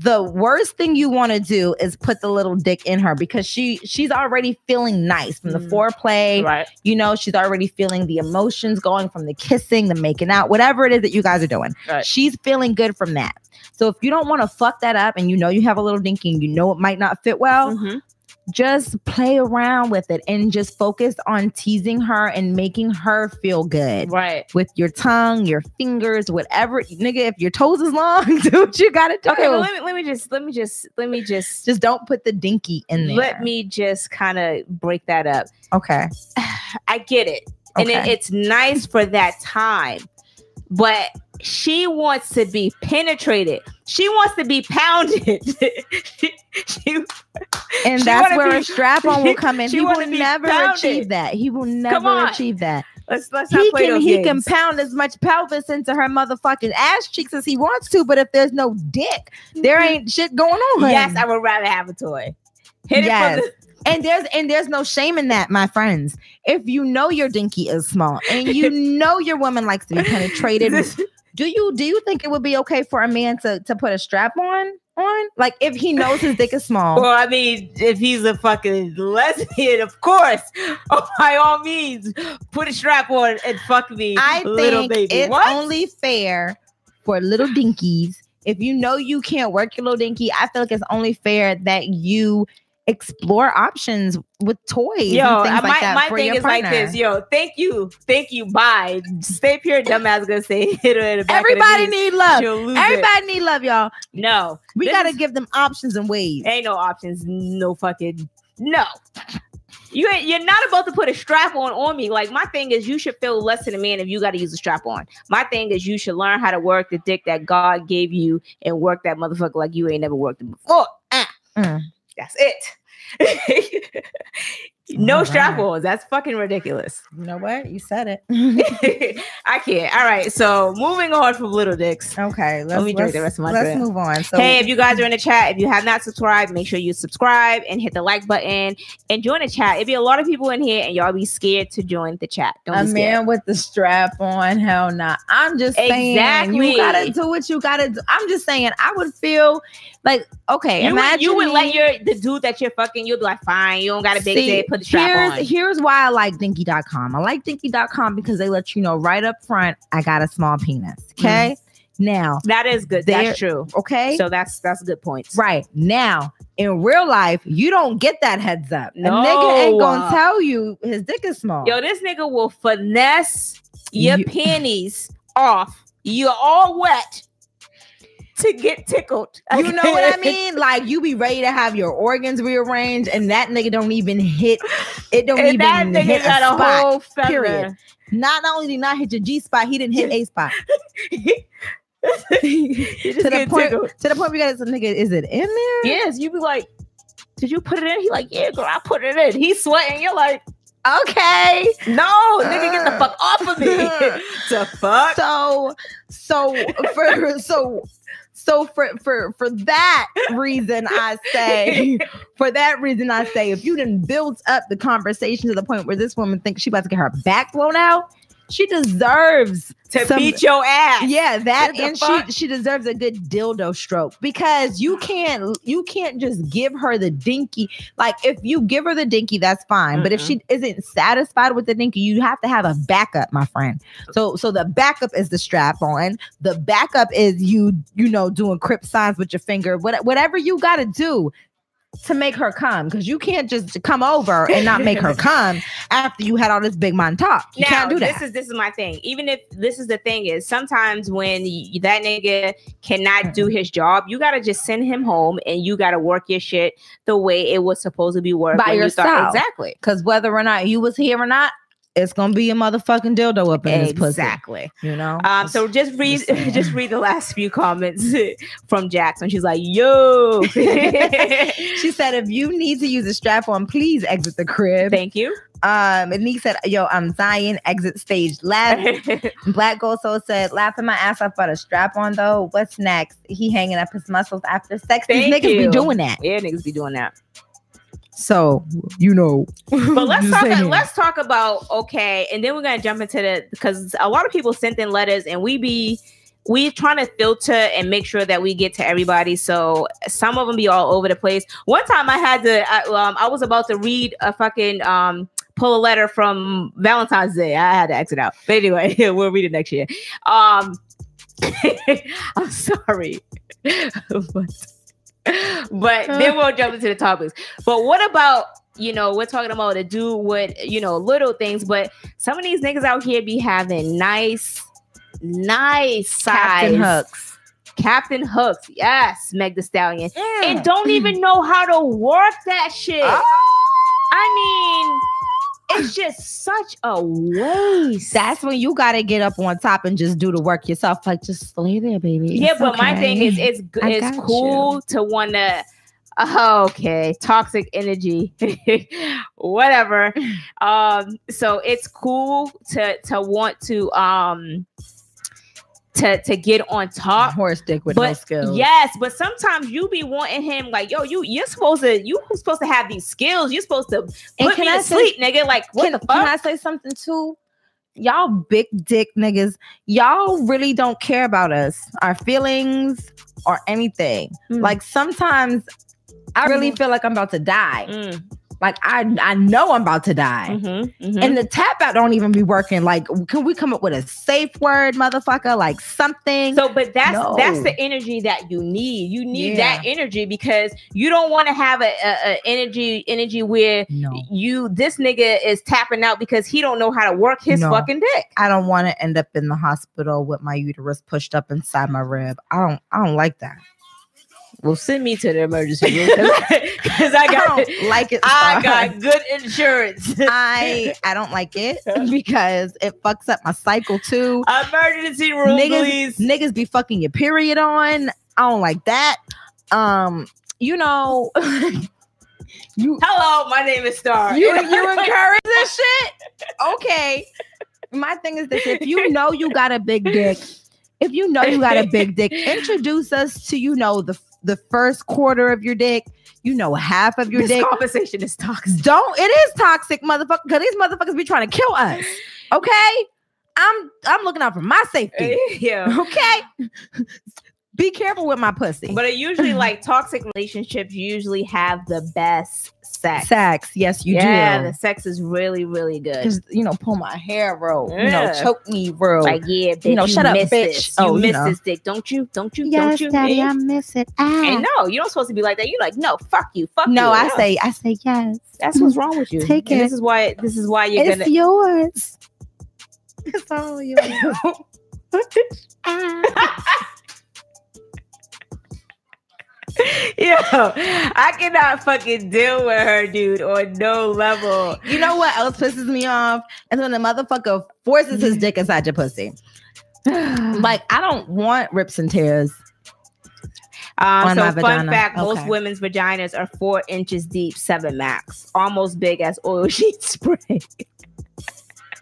the worst thing you want to do is put the little dick in her because she she's already feeling nice from the Mm. foreplay Right. you know she's already feeling the emotions going from the kissing the making out whatever it is that you guys are doing Right. she's feeling good from that so if you don't want to fuck that up and you know you have a little dinky and you know it might not fit well Mhm. Just play around with it and just focus on teasing her and making her feel good Right. with your tongue, your fingers, whatever. Nigga, if your toes is long, do what you gotta do. Okay, well, let me let me just let me just let me just just don't put the dinky in there. let me just kind of break that up. Okay. I get it. And it, it's nice for that time. But she wants to be penetrated. She wants to be pounded. she, she- And that's where be- a strap on will come in. He will never pounded. achieve that. He will never achieve that. let's let's not He play can he can pound as much pelvis into her motherfucking ass cheeks as he wants to, but if there's no dick, there mm-hmm. ain't shit going on. Yes, I would rather have a toy. Hit Yes. it from And there's and there's no shame in that, my friends. If you know your dinky is small and you know your woman likes to be penetrated. Do you do you think it would be okay for a man to to put a strap on on? Like if he knows his dick is small. well, I mean, if he's a fucking lesbian, of course, oh, by all means, put a strap on and fuck me, I little think baby. it's what? only fair for little dinkies. If you know you can't work your little dinky, I feel like it's only fair that you explore options with toys Yo, and things my, like that my thing is like this. Yo, thank you, thank you. Bye. Stay pure, dumbass. Gonna say hit her in the back. Everybody need love. She'll it. Everybody need love, y'all. No, We gotta is- give them options and ways. ain't no options. No fucking no. You ain't, you're not about to put a strap on on me. Like my thing is, you should feel less than a man if you got to use a strap on. My thing is, you should learn how to work the dick that God gave you and work that motherfucker like you ain't never worked it before. Ah, Mm. That's it. no right. ons. That's fucking ridiculous. You know what? You said it. I can't. All right. So moving on from little dicks. okay, let's, me drink let's, the rest of my let's drink. move on. So hey, if you guys are in the chat, if you have not subscribed, make sure you subscribe and hit the like button and join the chat. It'd be a lot of people in here, and y'all be scared to join the chat. Don't a man with the strap on, hell nah. I'm just saying Exactly. you gotta do what you gotta do. I'm just saying I would feel like okay, You would, imagine you would let your the dude that you're fucking, you'll be like, fine, you don't got a big See, dick, put the strap here's, on. Here's why I like dinky.com. I like dinky.com because they let you know right up front I got a small penis. Mm-hmm. Okay. Now, That is good. That's true. okay. So that's that's a good points. right now, in real life, you don't get that heads up. No. A nigga ain't gonna tell you his dick is small. Yo, this nigga will finesse your You- panties off. You're all wet. To get tickled. You know what I mean? Like you be ready to have your organs rearranged, and that nigga don't even hit. It don't And even that nigga hit got a a spot. whole feather. period. Not only did he not hit your G spot, he didn't hit a spot. To the point, tickled. to the point where you got some nigga. Is it in there? Yes, you be like, did you put it in? He like, yeah, girl, I put it in. He's sweating. You're like, Okay. no, nigga, get the fuck off of me. the fuck? So, so for so. So for for for that reason, I say for that reason, I say if you didn't build up the conversation to the point where this woman thinks she about to get her back blown out, she deserves to some- beat your ass. Yeah, that and fuck? she she deserves a good dildo stroke because you can't you can't just give her the dinky. Like if you give her the dinky, that's fine. But if she isn't satisfied with the dinky, you have to have a backup, my friend. So so the backup is the strap on. The backup is you you know doing crip signs with your finger. What, whatever you got to do to make her come because you can't just come over and not make her come after you had all this big mind talk. You now, can't do that. this is this is my thing. Even if this is the thing is sometimes when that nigga cannot do his job, you gotta just send him home and you gotta work your shit the way it was supposed to be worked By when you start- yourself. Exactly. Because whether or not you was here or not, it's gonna be a motherfucking dildo up in this pussy. Exactly. You know. Um, so just read just read the last few comments from Jackson. She's like, yo. she said, if you need to use a strap on, please exit the crib. Thank you. Um, and he said, yo, I'm Zion, exit stage left. Black Gold Soul said, laughing my ass off about a strap on though. What's next? He hanging up his muscles after sex. These Thank niggas you. be doing that. yeah, niggas be doing that. So you know. But let's talk. saying. Let's talk about okay, and then we're gonna jump into the because a lot of people sent in letters, and we be we trying to filter and make sure that we get to everybody. So some of them be all over the place. One time I had to, I, um, I was about to read a fucking um pull a letter from Valentine's Day. I had to exit out, but anyway, we'll read it next year. Um, I'm sorry, but but then we'll jump into the topics. But what about you know we're talking about to do what you know little things, but some of these niggas out here be having nice, nice Captain size Hooks. Captain Hooks, yes, Meg the Stallion, Mm. and don't even know how to work that shit. Ah. I mean, it's just such a waste. That's when you gotta get up on top and just do the work yourself. Like just lay there, baby. yeah, It's but my thing is, okay. it's it's cool to want to. Oh, okay, toxic energy, whatever. Um, so it's cool to to want to um to to get on top. horse dick with no skills. yes, but sometimes you be wanting him like, yo, you you're supposed to you supposed to have these skills. You're supposed to And put can me I to say- sleep, nigga. Like what can, the can? I say something too? Y'all big dick niggas, y'all really don't care about us, our feelings, or anything. Mm. Like sometimes I really feel like I'm about to die. Mm, Like I I know I'm about to die. mhm, mhm. And the tap out don't even be working. Like, can we come up with a safe word, motherfucker? Like something. So, but that's No. that's the energy that you need. You need Yeah. that energy because you don't want to have a, a, a energy energy where no. you this nigga is tapping out because he don't know how to work his No. fucking dick. I don't want to end up in the hospital with my uterus pushed up inside my rib. I don't I don't like that. Well, send me to the emergency room because I I don't like it. I got good insurance. I I don't like it because it fucks up my cycle too. Emergency room, Niggas- please. Niggas be fucking your period on. I don't like that. Um, you know, you Hello, my name is Star. you you encourage this shit. Okay. My thing is this: if you know you got a big dick, if you know you got a big dick, introduce us to you know the the first quarter of your dick. You know half of your this dick. conversation is toxic. Don't. It is toxic, motherfucker. Because these motherfuckers be trying to kill us. Okay. I'm I'm looking out for my safety. Eh, yeah. Okay. Be careful with my pussy. But it usually like toxic relationships usually have the best sex. sex, yes, you yeah, do. Yeah, the sex is really, really good. Just you know, pull my hair, bro. You know, choke me, bro. Like, yeah, bitch, You know, shut up, bitch. This. Oh, you you missed know. this dick, don't you? Don't you? yes, don't you? daddy, Eh? I miss it. Ah. And no, you don't supposed to be like that. You're like, no, fuck you, fuck you. no, I No. say, I say yes. that's what's wrong with you. Take And it. This is why. This is why you're it's gonna. yours. It's all yours. Ah. Yo, I cannot fucking deal with her, dude, on no level. You know what else pisses me off? Is when the motherfucker forces his dick inside your pussy. Like I don't want rips and tears. Um, so fun fact: most women's vaginas are four inches deep, seven max, almost big as oil sheen spray.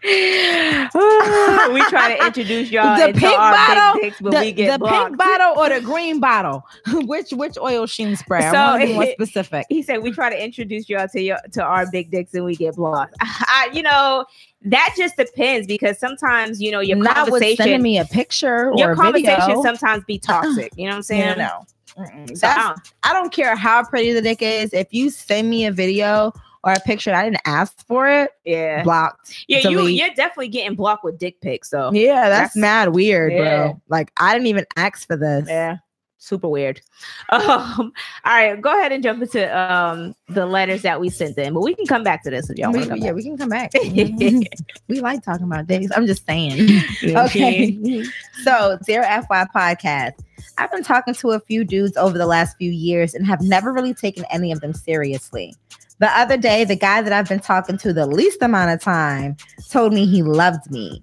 we try to introduce y'all The pink our bottle, big dicks, but the, we get the pink bottle or the green bottle? which which oil sheen spray? I So want to be more specific. he said we try to introduce y'all to your to our big dicks and we get blocked. I, you know, that just depends because sometimes you know your Not with sending me a picture your a conversation video. sometimes be toxic. You know what I'm saying? Know, Mm-mm. So, That's- uh. I don't care how pretty the dick is. If you send me a video or a picture, and I didn't ask for it. yeah, Blocked. yeah, you delete. you're definitely getting blocked with dick pics. So Yeah, that's, That's- mad weird, Yeah. bro. Like I didn't even ask for this. Yeah. Super weird. Um, all right, go ahead and jump into um the letters that we sent in, but we can come back to this if y'all want yeah, we can come back. We like talking about dicks. I'm just saying. Okay. So, dear FY podcast, I've been talking to a few dudes over the last few years and have never really taken any of them seriously. The other day, the guy that I've been talking to the least amount of time told me he loved me.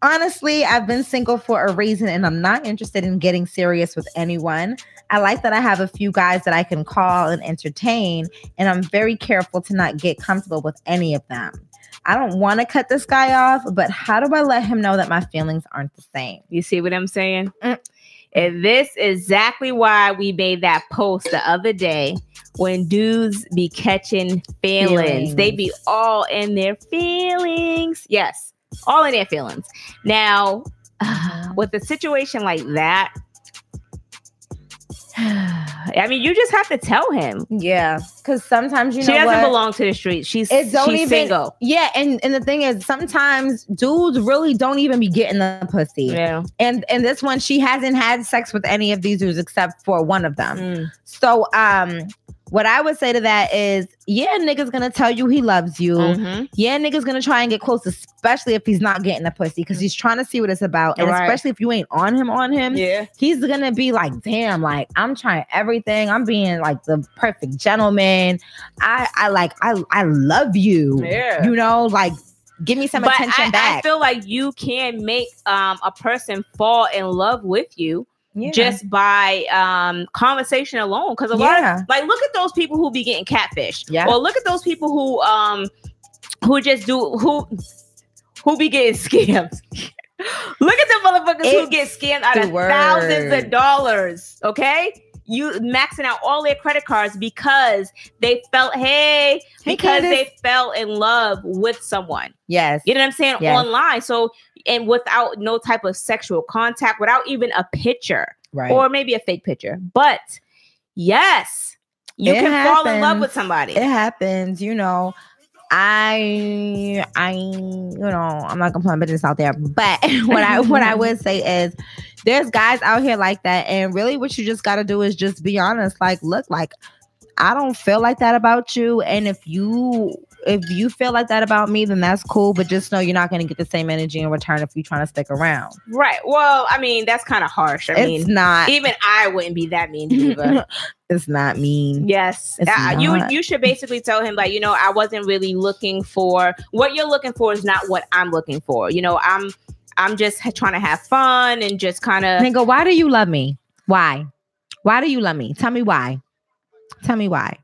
Honestly, I've been single for a reason and I'm not interested in getting serious with anyone. I like that I have a few guys that I can call and entertain, and I'm very careful to not get comfortable with any of them. I don't want to cut this guy off, but how do I let him know that my feelings aren't the same? You see what I'm saying? Mm. And this is exactly why we made that post the other day when dudes be catching feelings. Feelings. They be all in their feelings. Yes, all in their feelings. Now, with a situation like that, I mean, you just have to tell him. Yeah, because sometimes you know she doesn't what? belong to the streets. She's, It don't she's even- single. Yeah, and and the thing is, sometimes dudes really don't even be getting the pussy. Yeah. And and this one, she hasn't had sex with any of these dudes except for one of them. Mm. So um, what I would say to that is, yeah, nigga's gonna tell you he loves you. Mhm. Yeah, nigga's gonna try and get close, especially if he's not getting the pussy, because he's trying to see what it's about. And Right. especially if you ain't on him on him, Yeah. he's gonna be like, damn, like I'm trying everything. I'm being like the perfect gentleman. I I like I I love you. Yeah. You know, like give me some but attention I, back. I feel like you can make um, a person fall in love with you Yeah. just by um, conversation alone. Because a lot Yeah. of like, look at those people who be getting catfish. Yeah. Or look at those people who um who just do who who be getting scammed. look at the motherfuckers who get scammed out of thousands of dollars. Okay. You maxing out all their credit cards because they felt hey, Hey, because Candace. they fell in love with someone. yes. You know what I'm saying? Yes. Online. So, and without no type of sexual contact, without even a picture Right. or maybe a fake picture. But yes, you It can fall in love with somebody. it happens, you know. I I you know, I'm not gonna put my business out there, but what I what I would say is there's guys out here like that, and really what you just gotta do is just be honest. Like, look, like I don't feel like that about you. And if you if you feel like that about me, then that's cool. But just know you're not gonna get the same energy in return if you're trying to stick around. right. Well, I mean, that's kind of harsh. I it's mean, not even I wouldn't be that mean to but- it's not mean. Yes, Uh, you you should basically tell him like you know I wasn't really looking for what you're looking for is not what I'm looking for. You know I'm I'm just trying to have fun and just kind of Nigga, why do you love me? Why? Why do you love me? Tell me why. Tell me why.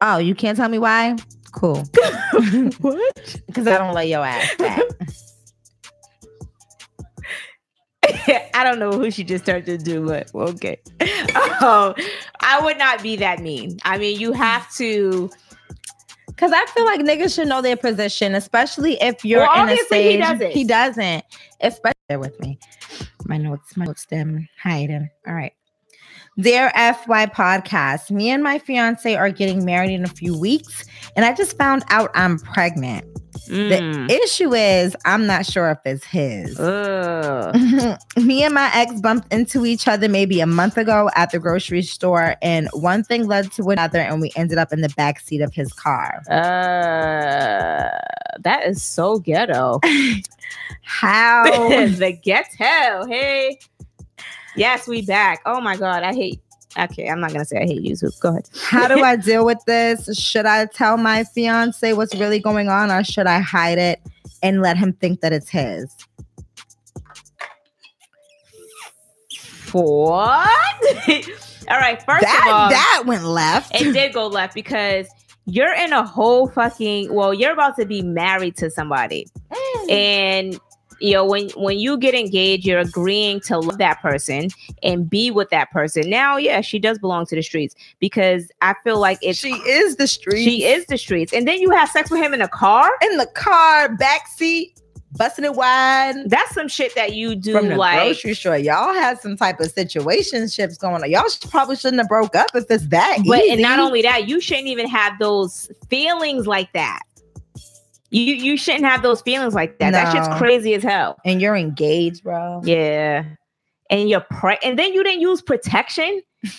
Oh, you can't tell me why? Cool. what? Because I don't lay your ass back. I don't know who she just turned into, but okay. oh, I would not be that mean. I mean, you have to. Because I feel like niggas should know their position, especially if you're Well, in a obviously he doesn't. He doesn't. Especially with me. My notes, my notes them hiding. All right. Dear FY podcast, me and my fiance are getting married in a few weeks, and I just found out I'm pregnant. Mm. The issue is I'm not sure if it's his. Me and my ex bumped into each other maybe a month ago at the grocery store, and one thing led to another, and we ended up in the back seat of his car. Uh, that is so ghetto. How? the ghetto. Hey. Yes, we back. Oh my god, I hate Okay, I'm not gonna say I hate you. So go ahead. How do I deal with this? Should I tell my fiance what's really going on or should I hide it and let him think that it's his? What? All right. First that of all, that went left. it did go left because you're in a whole fucking well, you're about to be married to somebody. Mm. And you know, when when you get engaged, you're agreeing to love that person and be with that person. Now, yeah, she does belong to the streets because I feel like it's she is the street. she is the streets. And then you have sex with him in a car. in the car, back seat, busting it wide. That's some shit that you do From the like grocery store, y'all had some type of situationships going on. Y'all probably shouldn't have broke up if it's that But easy. and not only that, you shouldn't even have those feelings like that. You you shouldn't have those feelings like that. That shit's crazy as hell. and you're engaged, bro. Yeah. And you're pre- and then you didn't use protection.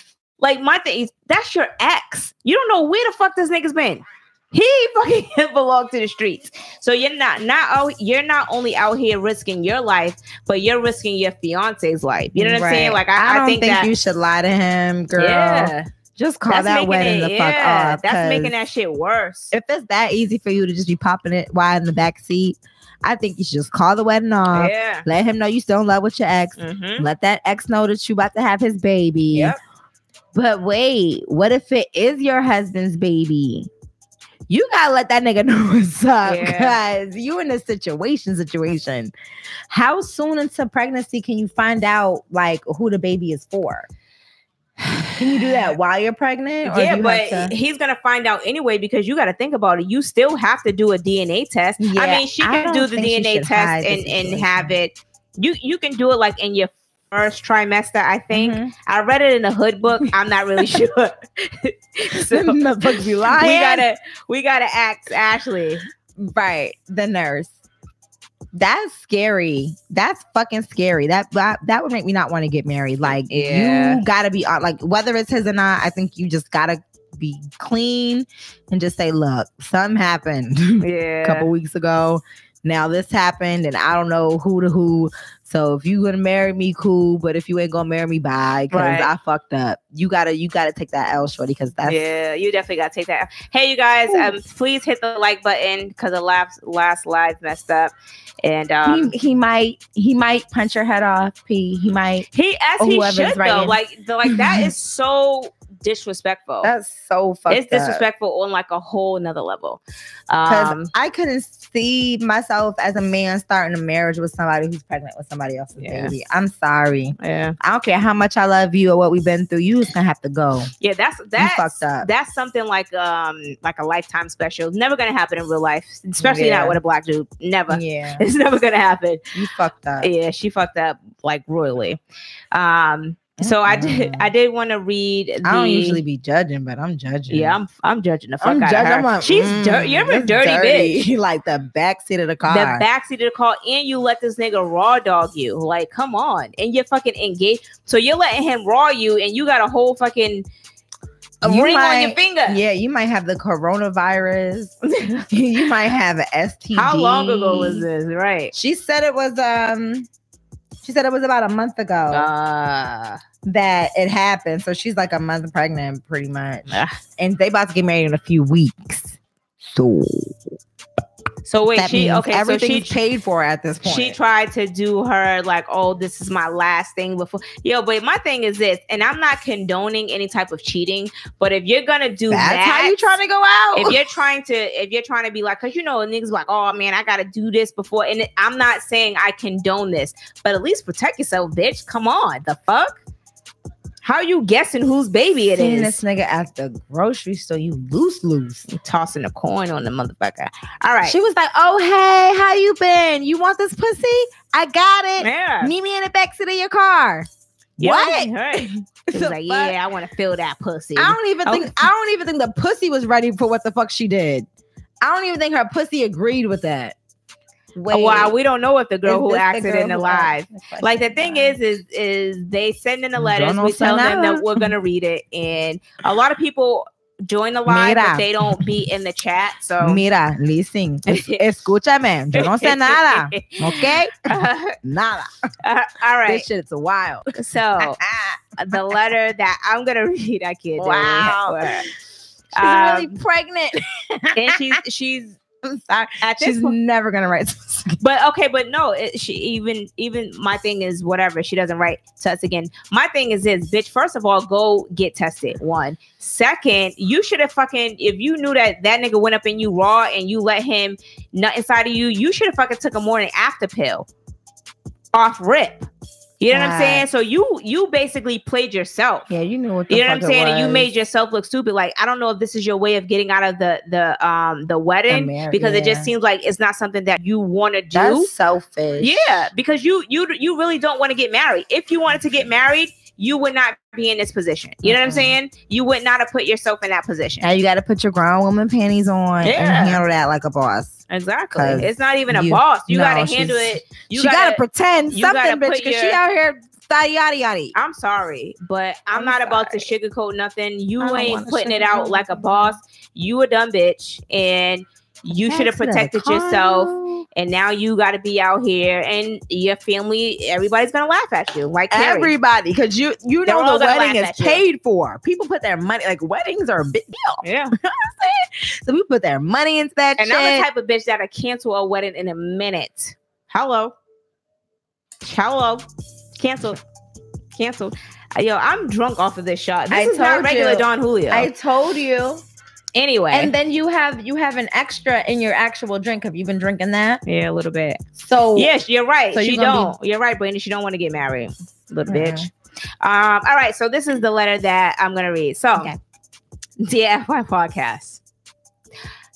Like my thing is that's your ex. You don't know where the fuck this nigga's been. He fucking belonged to the streets. So you're not not out, you're not only out here risking your life, but you're risking your fiance's life. You know what I'm saying? Like I, I, don't think, think, that you should lie to him, girl. yeah, Just call that's that wedding it, the fuck yeah, off. That's making that shit worse. If it's that easy for you to just be popping it wide in the back seat, I think you should just call the wedding off. yeah. Let him know you still in love with your ex. Mm-hmm. Let that ex know that you about to have his baby. Yep. But wait, what if it is your husband's baby? You gotta let that nigga know what's up, Yeah. guys. You in a situation situation. How soon into pregnancy can you find out like who the baby is for? Can you do that while you're pregnant? Yeah, you but to- he's gonna find out anyway because you got to think about it. You still have to do a DNA test. I mean, she can do the DNA test and and have it. You you can do it like in your first trimester. I think Mhm. I read it in a hood book. I'm not really sure. so Them motherfuckers be lying. we gotta we gotta ask Ashley. right the nurse that's scary. That's fucking scary. That that, that would make me not want to get married. Like Yeah. you gotta be like whether it's his or not i think you just gotta be clean and just say look something happened Yeah, a couple weeks ago. Now this happened and i don't know who to who. So if you gonna marry me cool. But if you ain't gonna marry me bye because Right. i fucked up. You gotta you gotta take that l shorty because that's yeah, you definitely gotta take that. Hey, you guys, um, please hit the like button because the last last live messed up, and um, he, he might he might punch your head off p he might He as he should though. Like the, like that is so disrespectful. That's so fucked up. it's disrespectful on like a whole nother level. Because Um, I couldn't see myself as a man starting a marriage with somebody who's pregnant with somebody else's Yeah. baby. I'm sorry. yeah, I don't care how much I love you or what we've been through. You just gonna have to go. yeah, that's You that's fucked up. that's something like um like a lifetime special. Never gonna happen in real life, especially Yeah. not with a black dude. Never. Yeah, It's never gonna happen. you fucked up. Yeah, she fucked up like royally. Um, so I did I did want to read. The, I don't usually be judging, but I'm judging. Yeah, I'm I'm judging the fuck I'm out of her. Like, She's mm, dirty. You're a it's dirty, bitch. like the backseat of the car. the backseat of the car and you let this nigga raw dog you. Like, come on. And you're fucking engaged. So you're letting him raw you and you got a whole fucking a You ring on your finger. yeah, you might have the coronavirus. you might have an STD. How long ago was this? Right. She said it was um she said it was about a month ago Uh, that it happened. So she's like a month pregnant pretty much. Ah. And they about to get married in a few weeks. So so wait, she okay, so she paid for at this point. she tried to do her like, oh, this is my last thing before. Yo, but my thing is this, and I'm not condoning any type of cheating, but if you're gonna do That's that, how you trying to go out. if you're trying to if you're trying to be like because you know niggas like oh man i gotta do this before and i'm not saying i condone this but at least protect yourself bitch come on the fuck how are you guessing whose baby it Seen is this nigga at the grocery store, you loose loose. tossing a coin on the motherfucker all right She was like, "Oh hey, how you been? You want this pussy? I got it. yeah Meet me in the backseat of your car." Yeah, What? right. She was like fuck? yeah i want to feel that pussy I don't even think Okay. I don't even think the pussy was ready for what the fuck she did. I don't even think her pussy agreed with that. Wait, wow we don't know if the girl is who acted in the who live like the thing is is is they send in the Don't letters we tell them Sanaa. that we're gonna read it and a lot of people join the live, Mira. but they don't be in the chat. So Mira, listen, es- escúchame, yo no sé nada, ¿ok? Nada. Uh, all right. This shit's wild. So the letter that I'm gonna read, I can't. do. Wow. Where- She's Um, really pregnant. and she's she's I'm sorry. at She's point, never gonna write. but okay, but no, it, she even even my thing is whatever. She doesn't write to us again. My thing is this, bitch. First of all, go get tested. One. Second, you should have fucking if you knew that that nigga went up in you raw and you let him nut inside of you, you should have fucking took a morning after pill off rip. You know what I'm saying? So you you basically played yourself. Yeah, you know what the You know what I'm saying? And you made yourself look stupid. Like I don't know if this is your way of getting out of the the um the wedding mar- because it just seems like it's not something that you want to do. That's selfish. yeah, because you you you really don't want to get married. If you wanted to get married, you would not be in this position. You know what I'm saying? You would not have put yourself in that position. Now you got to put your grown woman panties on Yeah. and handle that like a boss. Exactly. It's not even a you- boss. You no, gotta handle it. You she got to pretend something, bitch, because she out here yada yada. I'm sorry, but I'm, I'm not about to sugarcoat nothing. You ain't putting it out like a boss. You a dumb bitch, and you should have protected yourself. Condo. And now you got to be out here, and your family, everybody's gonna laugh at you. Like Carrie. Everybody, because you you They're know the wedding is at you. paid for. People put their money like weddings are a big deal. yeah. So we put their money into that And shit. I'm the type of bitch that'll cancel a wedding in a minute. Hello. Hello. Cancel. Cancel. Yo, I'm drunk off of this shot. This I is not regular you. Don Julio. I told you. Anyway. And then you have you have an extra in your actual drink. Have you been drinking that? yeah, a little bit. So Yes, you're right. So she you don't. You're right, Brandy. She don't want to get married, little Mhm. bitch. Um. All right. So this is the letter that I'm gonna read. So, Okay. dear FY podcast.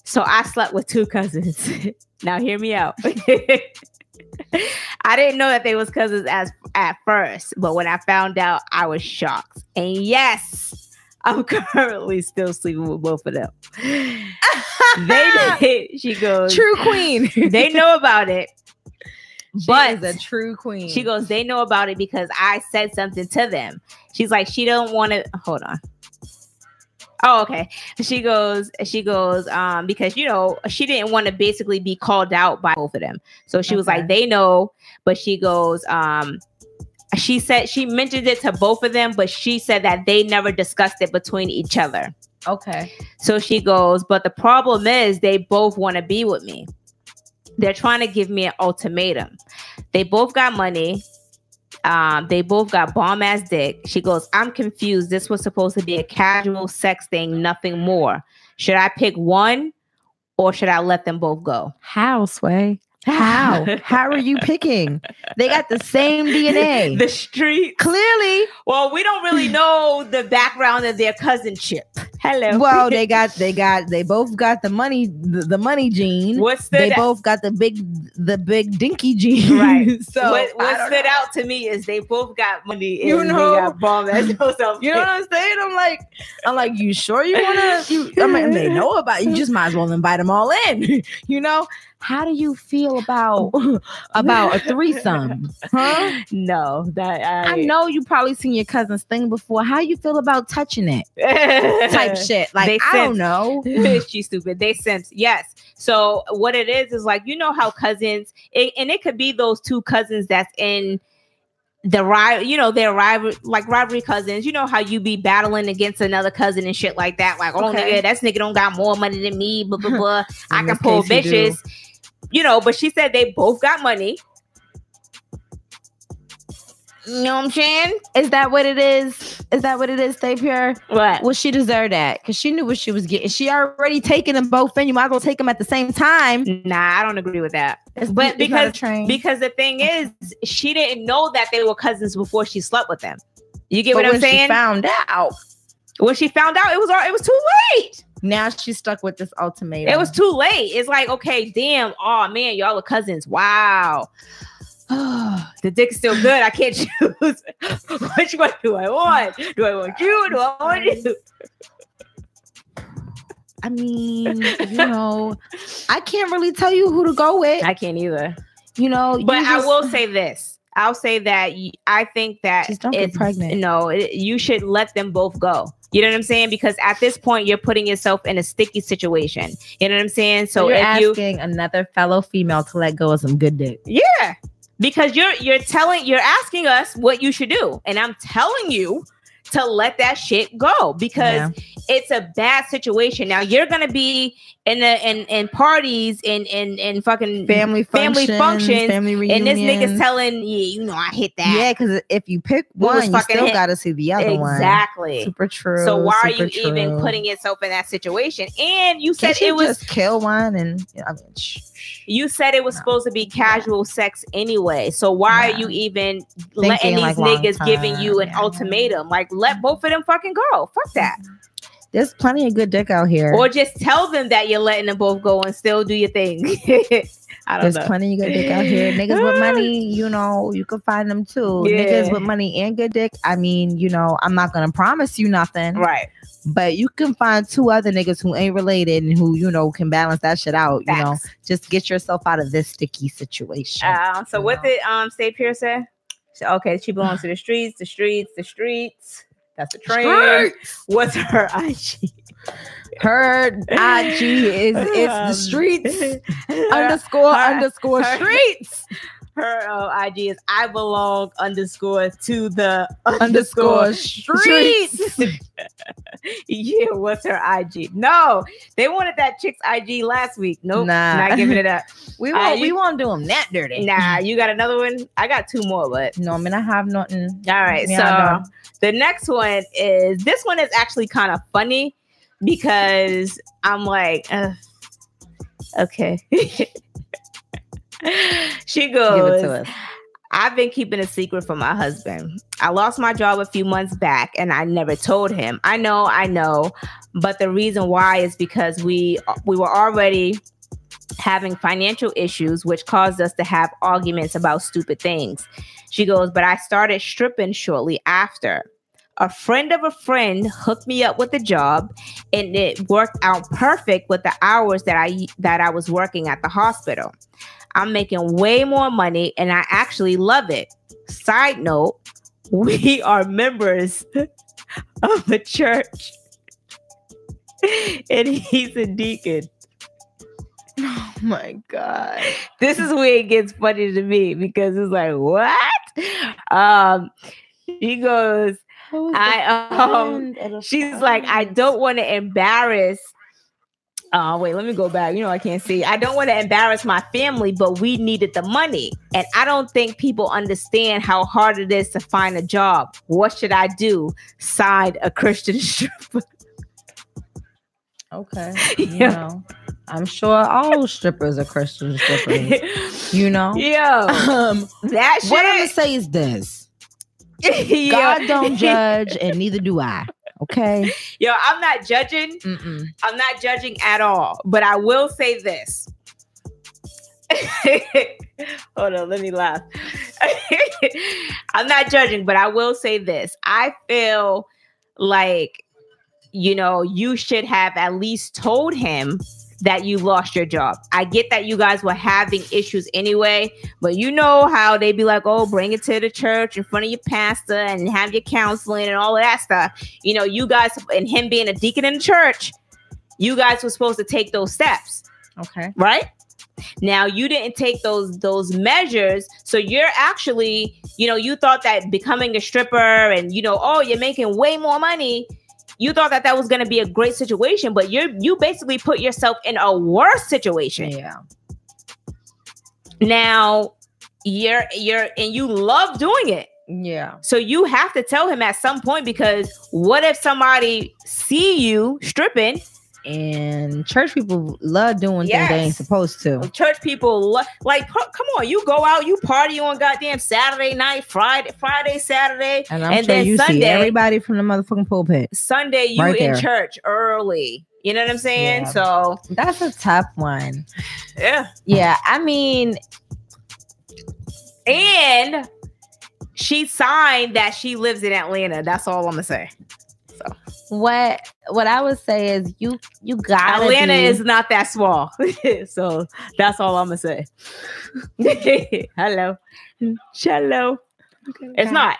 So I slept with two cousins. now hear me out. I didn't know that they was cousins as at first, but when I found out, I was shocked. And yes, I'm currently still sleeping with both of them. they did. She goes. true queen. They know about it. but But is a true queen. she goes, they know about it because I said something to them. She's like, she don't want to hold on. Oh, okay. She goes, she goes, um, because you know, she didn't want to basically be called out by both of them. So she was like, they know, but she goes, um, she said she mentioned it to both of them, but she said that they never discussed it between each other. okay. So she goes, but the problem is they both want to be with me. They're trying to give me an ultimatum. They both got money. Um, they both got bomb ass dick. She goes, I'm confused. This was supposed to be a casual sex thing, nothing more. Should I pick one or should I let them both go? How, Sway? How? How are you picking? They got the same DNA. the street. Clearly. Well, we don't really know the background of their cousinship. Hello. Well, they got they got they both got the money the, the money gene. what stood They out- both got the big the big dinky gene. Right. so what what stood know. out to me is they both got money. You know? bomb You know what I'm saying? I'm like, I'm like, you sure you wanna? You, I mean, they know about you. Just might as well invite them all in. You know? How do you feel about about a threesome? Huh? No, that I, I know you probably seen your cousin's thing before. How you feel about touching it? Type shit. Like They I don't sense- know. She's stupid. They sense yes. So what it is is like you know how cousins, it, and it could be those two cousins that's in the rival, you know, their rival, like rivalry cousins. You know how you be battling against another cousin and shit like that. Like, oh Okay. nigga, that nigga don't got more money than me. Blah blah blah. I can pull bitches. You know, but she said they both got money. You know what I'm saying? Is that what it is? Is that what it is, Stay Pure? What? Well, she deserved that because she knew what she was getting. She already taken them both in. You might as well take them at the same time. Nah, I don't agree with that. It's, But because-. Because the thing is, she didn't know that they were cousins before she slept with them. You get But what I'm saying? found out, when she found out, it was al- it was too late. Now she's stuck with this ultimatum. It was too late. It's like, okay, damn. Oh man, y'all are cousins. Wow. the dick's still good. I can't choose. Which one do I want? Do I want you? Do I want you? I mean, you know, I can't really tell you who to go with. I can't either. You know, But you I will say this. I'll say that I think that Just don't get pregnant. No, you should let them both go. You know what I'm saying? Because at this point, you're putting yourself in a sticky situation. You know what I'm saying? So So you're if you, asking another fellow female to let go of some good dick. yeah, because you're you're telling you're asking us what you should do, and I'm telling you to let that shit go because Yeah. it's a bad situation. Now you're gonna be in the in in parties in in in fucking Family Family functions, functions, family reunions. and this nigga's telling you, you know, I hit that. Yeah, because if you pick one, you still hit- got to see the other one. exactly. Super true. So why are you super even putting yourself in that situation? And you said Can't you it was just kill one and I mean, shh, shh. you said it was No. supposed to be casual sex anyway. So why Yeah. are you even letting these like, long niggas giving you an yeah. ultimatum? Like let both of them fucking go. Fuck that. There's plenty of good dick out here. Or just tell them that you're letting them both go and still do your thing. I don't There's know. plenty of good dick out here. Niggas with money, you know, you can find them too. Yeah. Niggas with money and good dick. I mean, you know, I'm not gonna promise you nothing, Right. but you can find two other niggas who ain't related and who you know can balance that shit out. You know, just get yourself out of this sticky situation. Uh, so what know. did um Stay Pure say? So, okay, she belongs to the streets, the streets, the streets. That's a train. What's her IG? Her IG is it's Um, the streets underscore her- underscore her- streets her uh, IG is I belong underscore to the underscore streets. yeah, what's her IG? No, they wanted that chick's IG last week. Nope, Nah. not giving it up. We Uh, won't you- we won't do them that dirty. Nah, you got another one? I got two more, but No, I mean I have nothing. all right. Yeah, so the next one is this one is actually kind of funny because I'm like, uh, okay. she goes. I've been keeping a secret from my husband. I lost my job a few months back and I never told him. I know, I know, but the reason why is because we we were already having financial issues which caused us to have arguments about stupid things. She goes, "But I started stripping shortly after. A friend of a friend hooked me up with a job and it worked out perfect with the hours that I that I was working at the hospital. I'm making way more money and I actually love it. Side note, we are members of a church. And he's a deacon. Oh my god. This is where it gets funny to me because it's like, what? Um, he goes, I um she's like, I don't want to embarrass. Oh, wait, let me go back. You know, I can't see. I don't want to embarrass my family, but we needed the money. And I don't think people understand how hard it is to find a job. What should I do? Side a Christian stripper. Okay. You Yeah. know. I'm sure all strippers are Christian strippers. You know? Yeah. Um, that shit. what I'm gonna say is this. God don't judge, and neither do I. Okay. Yo, I'm not judging. Mm-mm. I'm not judging at all, but I will say this. Hold on, let me laugh. I'm not judging, but I will say this. I feel like, you know, you should have at least told him that you lost your job. I get that you guys were having issues anyway, but you know how they be like, oh, bring it to the church in front of your pastor and have your counseling and all of that stuff. You know, you guys and him being a deacon in the church, you guys were supposed to take those steps, Okay. right? Now you didn't take those those measures, so you're actually, you know, you thought that becoming a stripper and you know, oh, you're making way more money. You thought that that was going to be a great situation, but you're you basically put yourself in a worse situation. Yeah. Now you're you're and you love doing it. Yeah. So you have to tell him at some point because what if somebody see you stripping And church people love doing things they ain't supposed to. church people lo- like come on you go out you party on goddamn saturday night friday friday saturday And I'm And sure then you see Sunday- everybody from the motherfucking pulpit. sunday you Right in there. church early you know what i'm saying Yeah. so That's a tough one. yeah Yeah, I mean, and she signed that she lives in atlanta that's all i'm gonna say what what I would say is you you gotta atlanta be- is not that small so that's all i'm gonna say hello hello it's not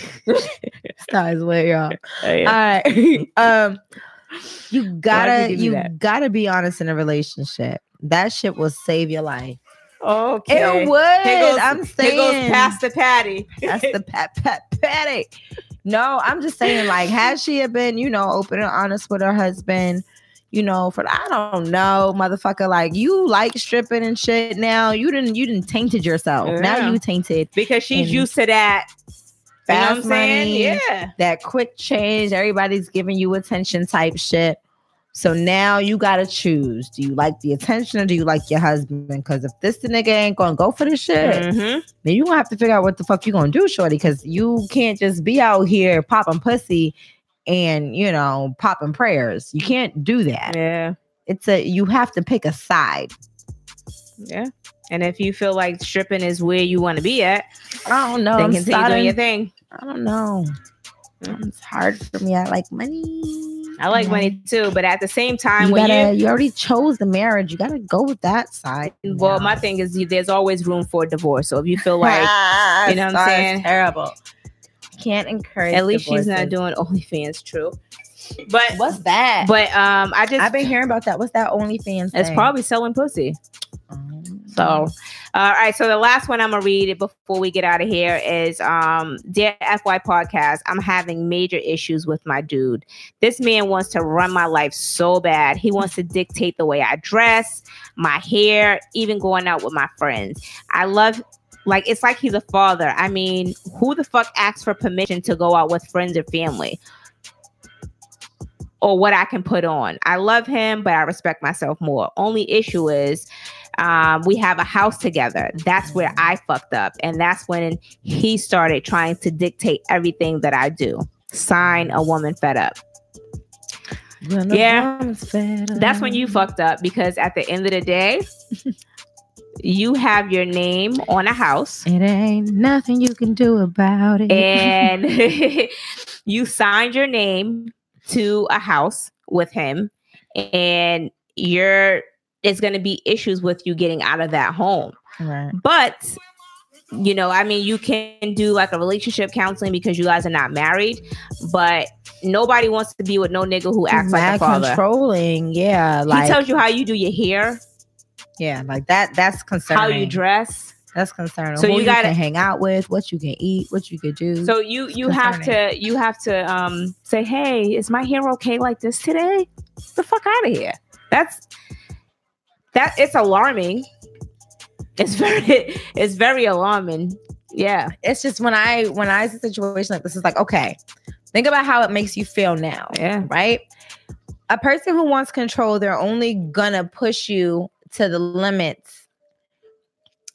Styles way off. Oh, yeah. All right. um, you gotta give me you gotta be honest in a relationship. That shit will save your life. okay. It would. Goes, I'm saying here goes Pastor Patty. that's the pat pat patty. No, I'm just saying, like, has she been, you know, open and honest with her husband? You know, for I don't know, motherfucker. Like you like stripping and shit. Now you didn't you didn't tainted yourself. Now you tainted because she's And used to that. You know I'm fast saying? money. Yeah. that quick change. Everybody's giving you attention type shit. So now you gotta choose. Do you like the attention or do you like your husband? Because if this the nigga ain't gonna go for the shit, mm-hmm. then you gonna have to figure out what the fuck you gonna do, shorty. Because you can't just be out here popping pussy and you know popping prayers. You can't do that. Yeah. It's a you have to pick a side. Yeah. And if you feel like stripping is where you want to be at, I don't know. then I'm continue doing your thing. I don't know. Mm. It's hard for me. I like money. I like money too, but at the same time, you when gotta, you you already chose the marriage. You gotta go with that side. well, my thing is you- there's always room for divorce. So if you feel like you know what I'm saying? Terrible. Can't encourage. at least she's not divorces. doing OnlyFans, true. But What's that? but um, I just I've been hearing about that. What's that OnlyFans? it's thing? probably selling pussy. Um, So, uh, all right. So the last one I'm gonna read it before we get out of here is, um, dear FY podcast. I'm having major issues with my dude. This man wants to run my life so bad. He wants to dictate the way I dress, my hair, even going out with my friends. I love. Like it's like he's a father. I mean, who the fuck asks for permission to go out with friends or family? Or what I can put on. I love him, but I respect myself more. Only issue is um, we have a house together. That's where I fucked up. And that's when he started trying to dictate everything that I do. Sign a woman fed up. when yeah. fed That's when you fucked up because at the end of the day, you have your name on a house It ain't nothing you can do about it. and you signed your name to a house with him and you're it's going to be issues with you getting out of that home right. But you know, I mean, you can do like a relationship counseling because you guys are not married, but nobody wants to be with no nigga who acts like a father. controlling. Yeah, like he tells you how you do your hair, yeah, like that. That's concerning. how you dress. That's concerning. So Who you gotta- can hang out with, what you can eat, what you can do. So you you have to you have to um say, hey, is my hair okay like this today? Get the fuck out of here. That's that. It's alarming. It's very it's very alarming. Yeah. it's just when I when I see a situation like this, it's like okay, think about how it makes you feel now. Yeah. right? A person who wants control, they're only gonna push you to the limits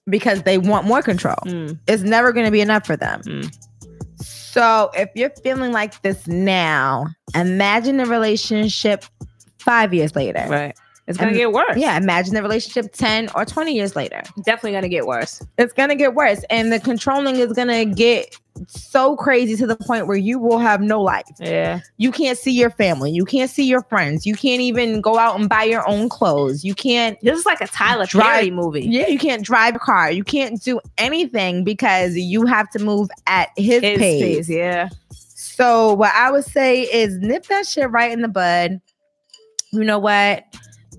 because they want more control. Mm. It's never gonna be enough for them. Mm. So if you're feeling like this now, imagine the relationship five years later. Right. It's gonna And- get worse. Yeah, imagine the relationship 10 or 20 years later. Definitely gonna get worse. It's gonna get worse. And the controlling is gonna get so crazy to the point where you will have no life. Yeah. You can't see your family. You can't see your friends. You can't even go out and buy your own clothes. You can't, This is like a Tyler Drive- Perry movie. yeah, you can't drive a car. You can't do anything because you have to move at his, His pace. pace, yeah. So what I would say is nip that shit right in the bud. You know what?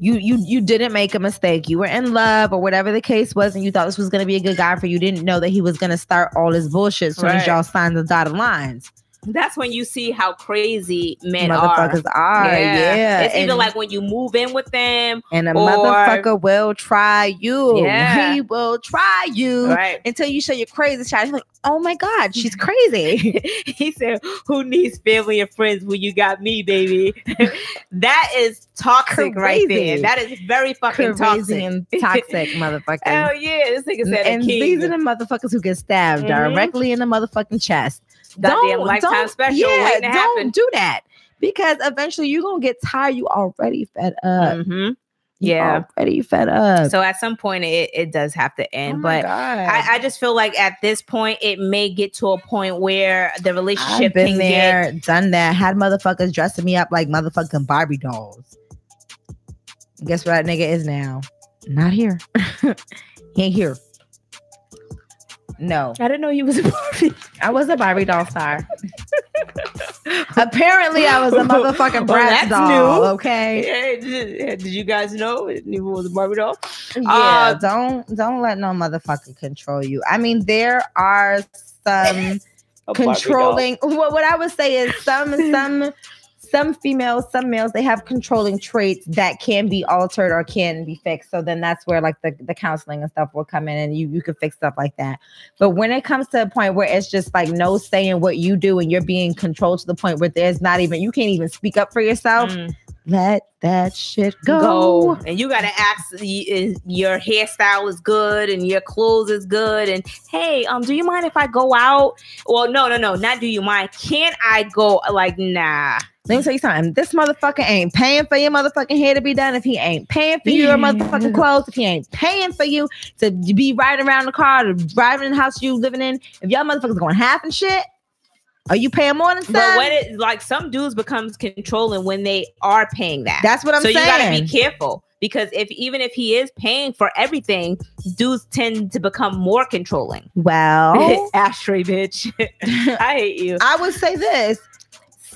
You you you didn't make a mistake. You were in love or whatever the case was, and you thought this was gonna be a good guy for you. You didn't know that he was gonna start all his bullshit as soon as y'all signed the dotted lines. That's when you see how crazy men are. Motherfuckers are, yeah. It's either like when you move in with them, and a or- motherfucker will try you. Yeah. He will try you right? until you show your crazy side. He's like, oh my God, she's crazy. he said, "Who needs family and friends when you got me, baby?" that is toxic right there. That is very fucking crazy toxic. and toxic motherfucker. Hell yeah, this nigga said and these are the motherfuckers who get stabbed Mhm. directly in the motherfucking chest. Goddamn lifetime special Yeah, don't happen. do that because eventually you're gonna get tired. You already fed up. Mhm. You Yeah. already fed up. So at some point, it, it does have to Oh end. my but I, I just feel like at this point, it may get to a point where the relationship been can there, done that. Had motherfuckers dressing me up like motherfucking Barbie dolls. Guess what that nigga is now? Not here. he ain't here. No, I didn't know you was a Barbie. I was a Barbie doll star. Apparently, I was a motherfucking Well, Bratz that's doll. new. Okay. Yeah, did, you guys know Neva was a Barbie doll? Yeah. Uh, don't don't let no motherfucker control you. I mean, there are some A Barbie doll. controlling. What what I would say is some some some females, some males, they have controlling traits that can be altered or can be fixed. So then that's where like the, the counseling and stuff will come in and you, you can fix stuff like that. But when it comes to a point where it's just like no saying what you do and you're being controlled to the point where there's not even you can't even speak up for yourself, Mm. let that shit go. go. And you gotta ask is your hairstyle is good and your clothes is good. And hey, um, do you mind if I go out? Well, no, no, no, not do you mind. Can I go? Like, nah. Let me tell you something. This motherfucker ain't paying for your motherfucking hair to be done if he ain't paying for your motherfucking clothes, if he ain't paying for you to be riding around the car, to driving in the house you living in. If y'all motherfuckers going half and shit, are you paying more than some? But when it like some dudes becomes controlling when they are paying that. That's what I'm so saying. you gotta be careful because if even if he is paying for everything, dudes tend to become more controlling. well, Ashtray bitch. I hate you. I would say this: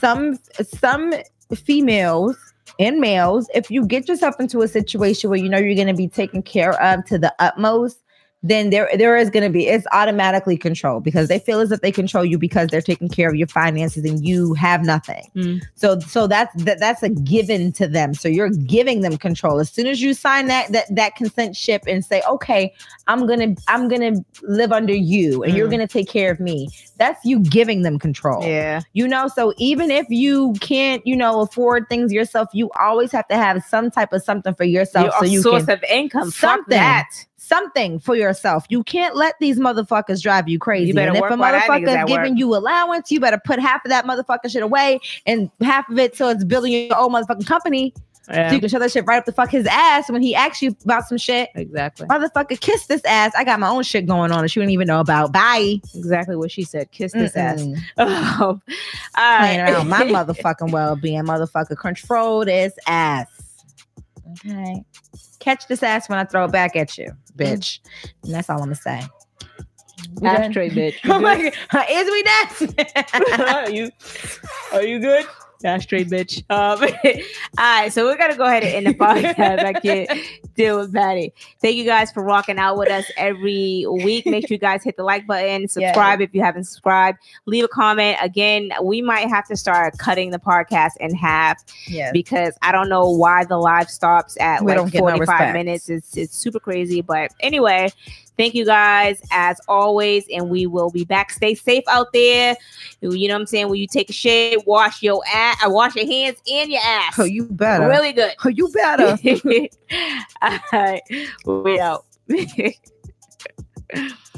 some some females and males, if you get yourself into a situation where you know you're going to be taken care of to the utmost, then there there is going to be it's automatically controlled because they feel as if they control you because they're taking care of your finances and you have nothing. Mm. So so that's that, that's a given to them. So you're giving them control. As soon as you sign that that that consent ship and say, "Okay, I'm going to I'm going to live under you and you're Mm. going to take care of me." That's you giving them control Yeah. you know so even if you can't you know afford things yourself you always have to have some type of something for yourself Your so you source can of income. Fuck Something. that. Something for yourself you can't let these motherfuckers drive you crazy better and if a motherfucker's giving work. you allowance you better put half of that motherfucking shit away and half of it so it's building your own motherfucking company so you can show that shit right up the fuck his ass when he asks you about some shit exactly. motherfucker kiss this ass i got my own shit going on that you don't even know about bye Exactly what she said. Kiss this ass. Mm-mm. Um, all playing around my motherfucking well-being. Motherfucker, control this ass. Okay. Catch this ass when I throw it back at you, bitch. Mm. And that's all I'm gonna say. We done? Ashtray bitch. Oh my god, is we done? are you are you good? Ashtray bitch. Um, all right, so we're gonna go ahead and end the podcast. I can't deal with Patty. Thank you guys for rocking out with us every week. Make sure you guys hit the like button, subscribe if you haven't subscribed, leave a comment. Again, we might have to start cutting the podcast in half yeah. because I don't know why the live stops at We like get no 45 minutes. It's it's super crazy. But anyway, thank you guys as always, and we will be back. Stay safe out there. You know what I'm saying? When you take a shit, wash your ass, uh, wash your hands and your ass. Oh, you better. really good. Oh, you better. All right, we out.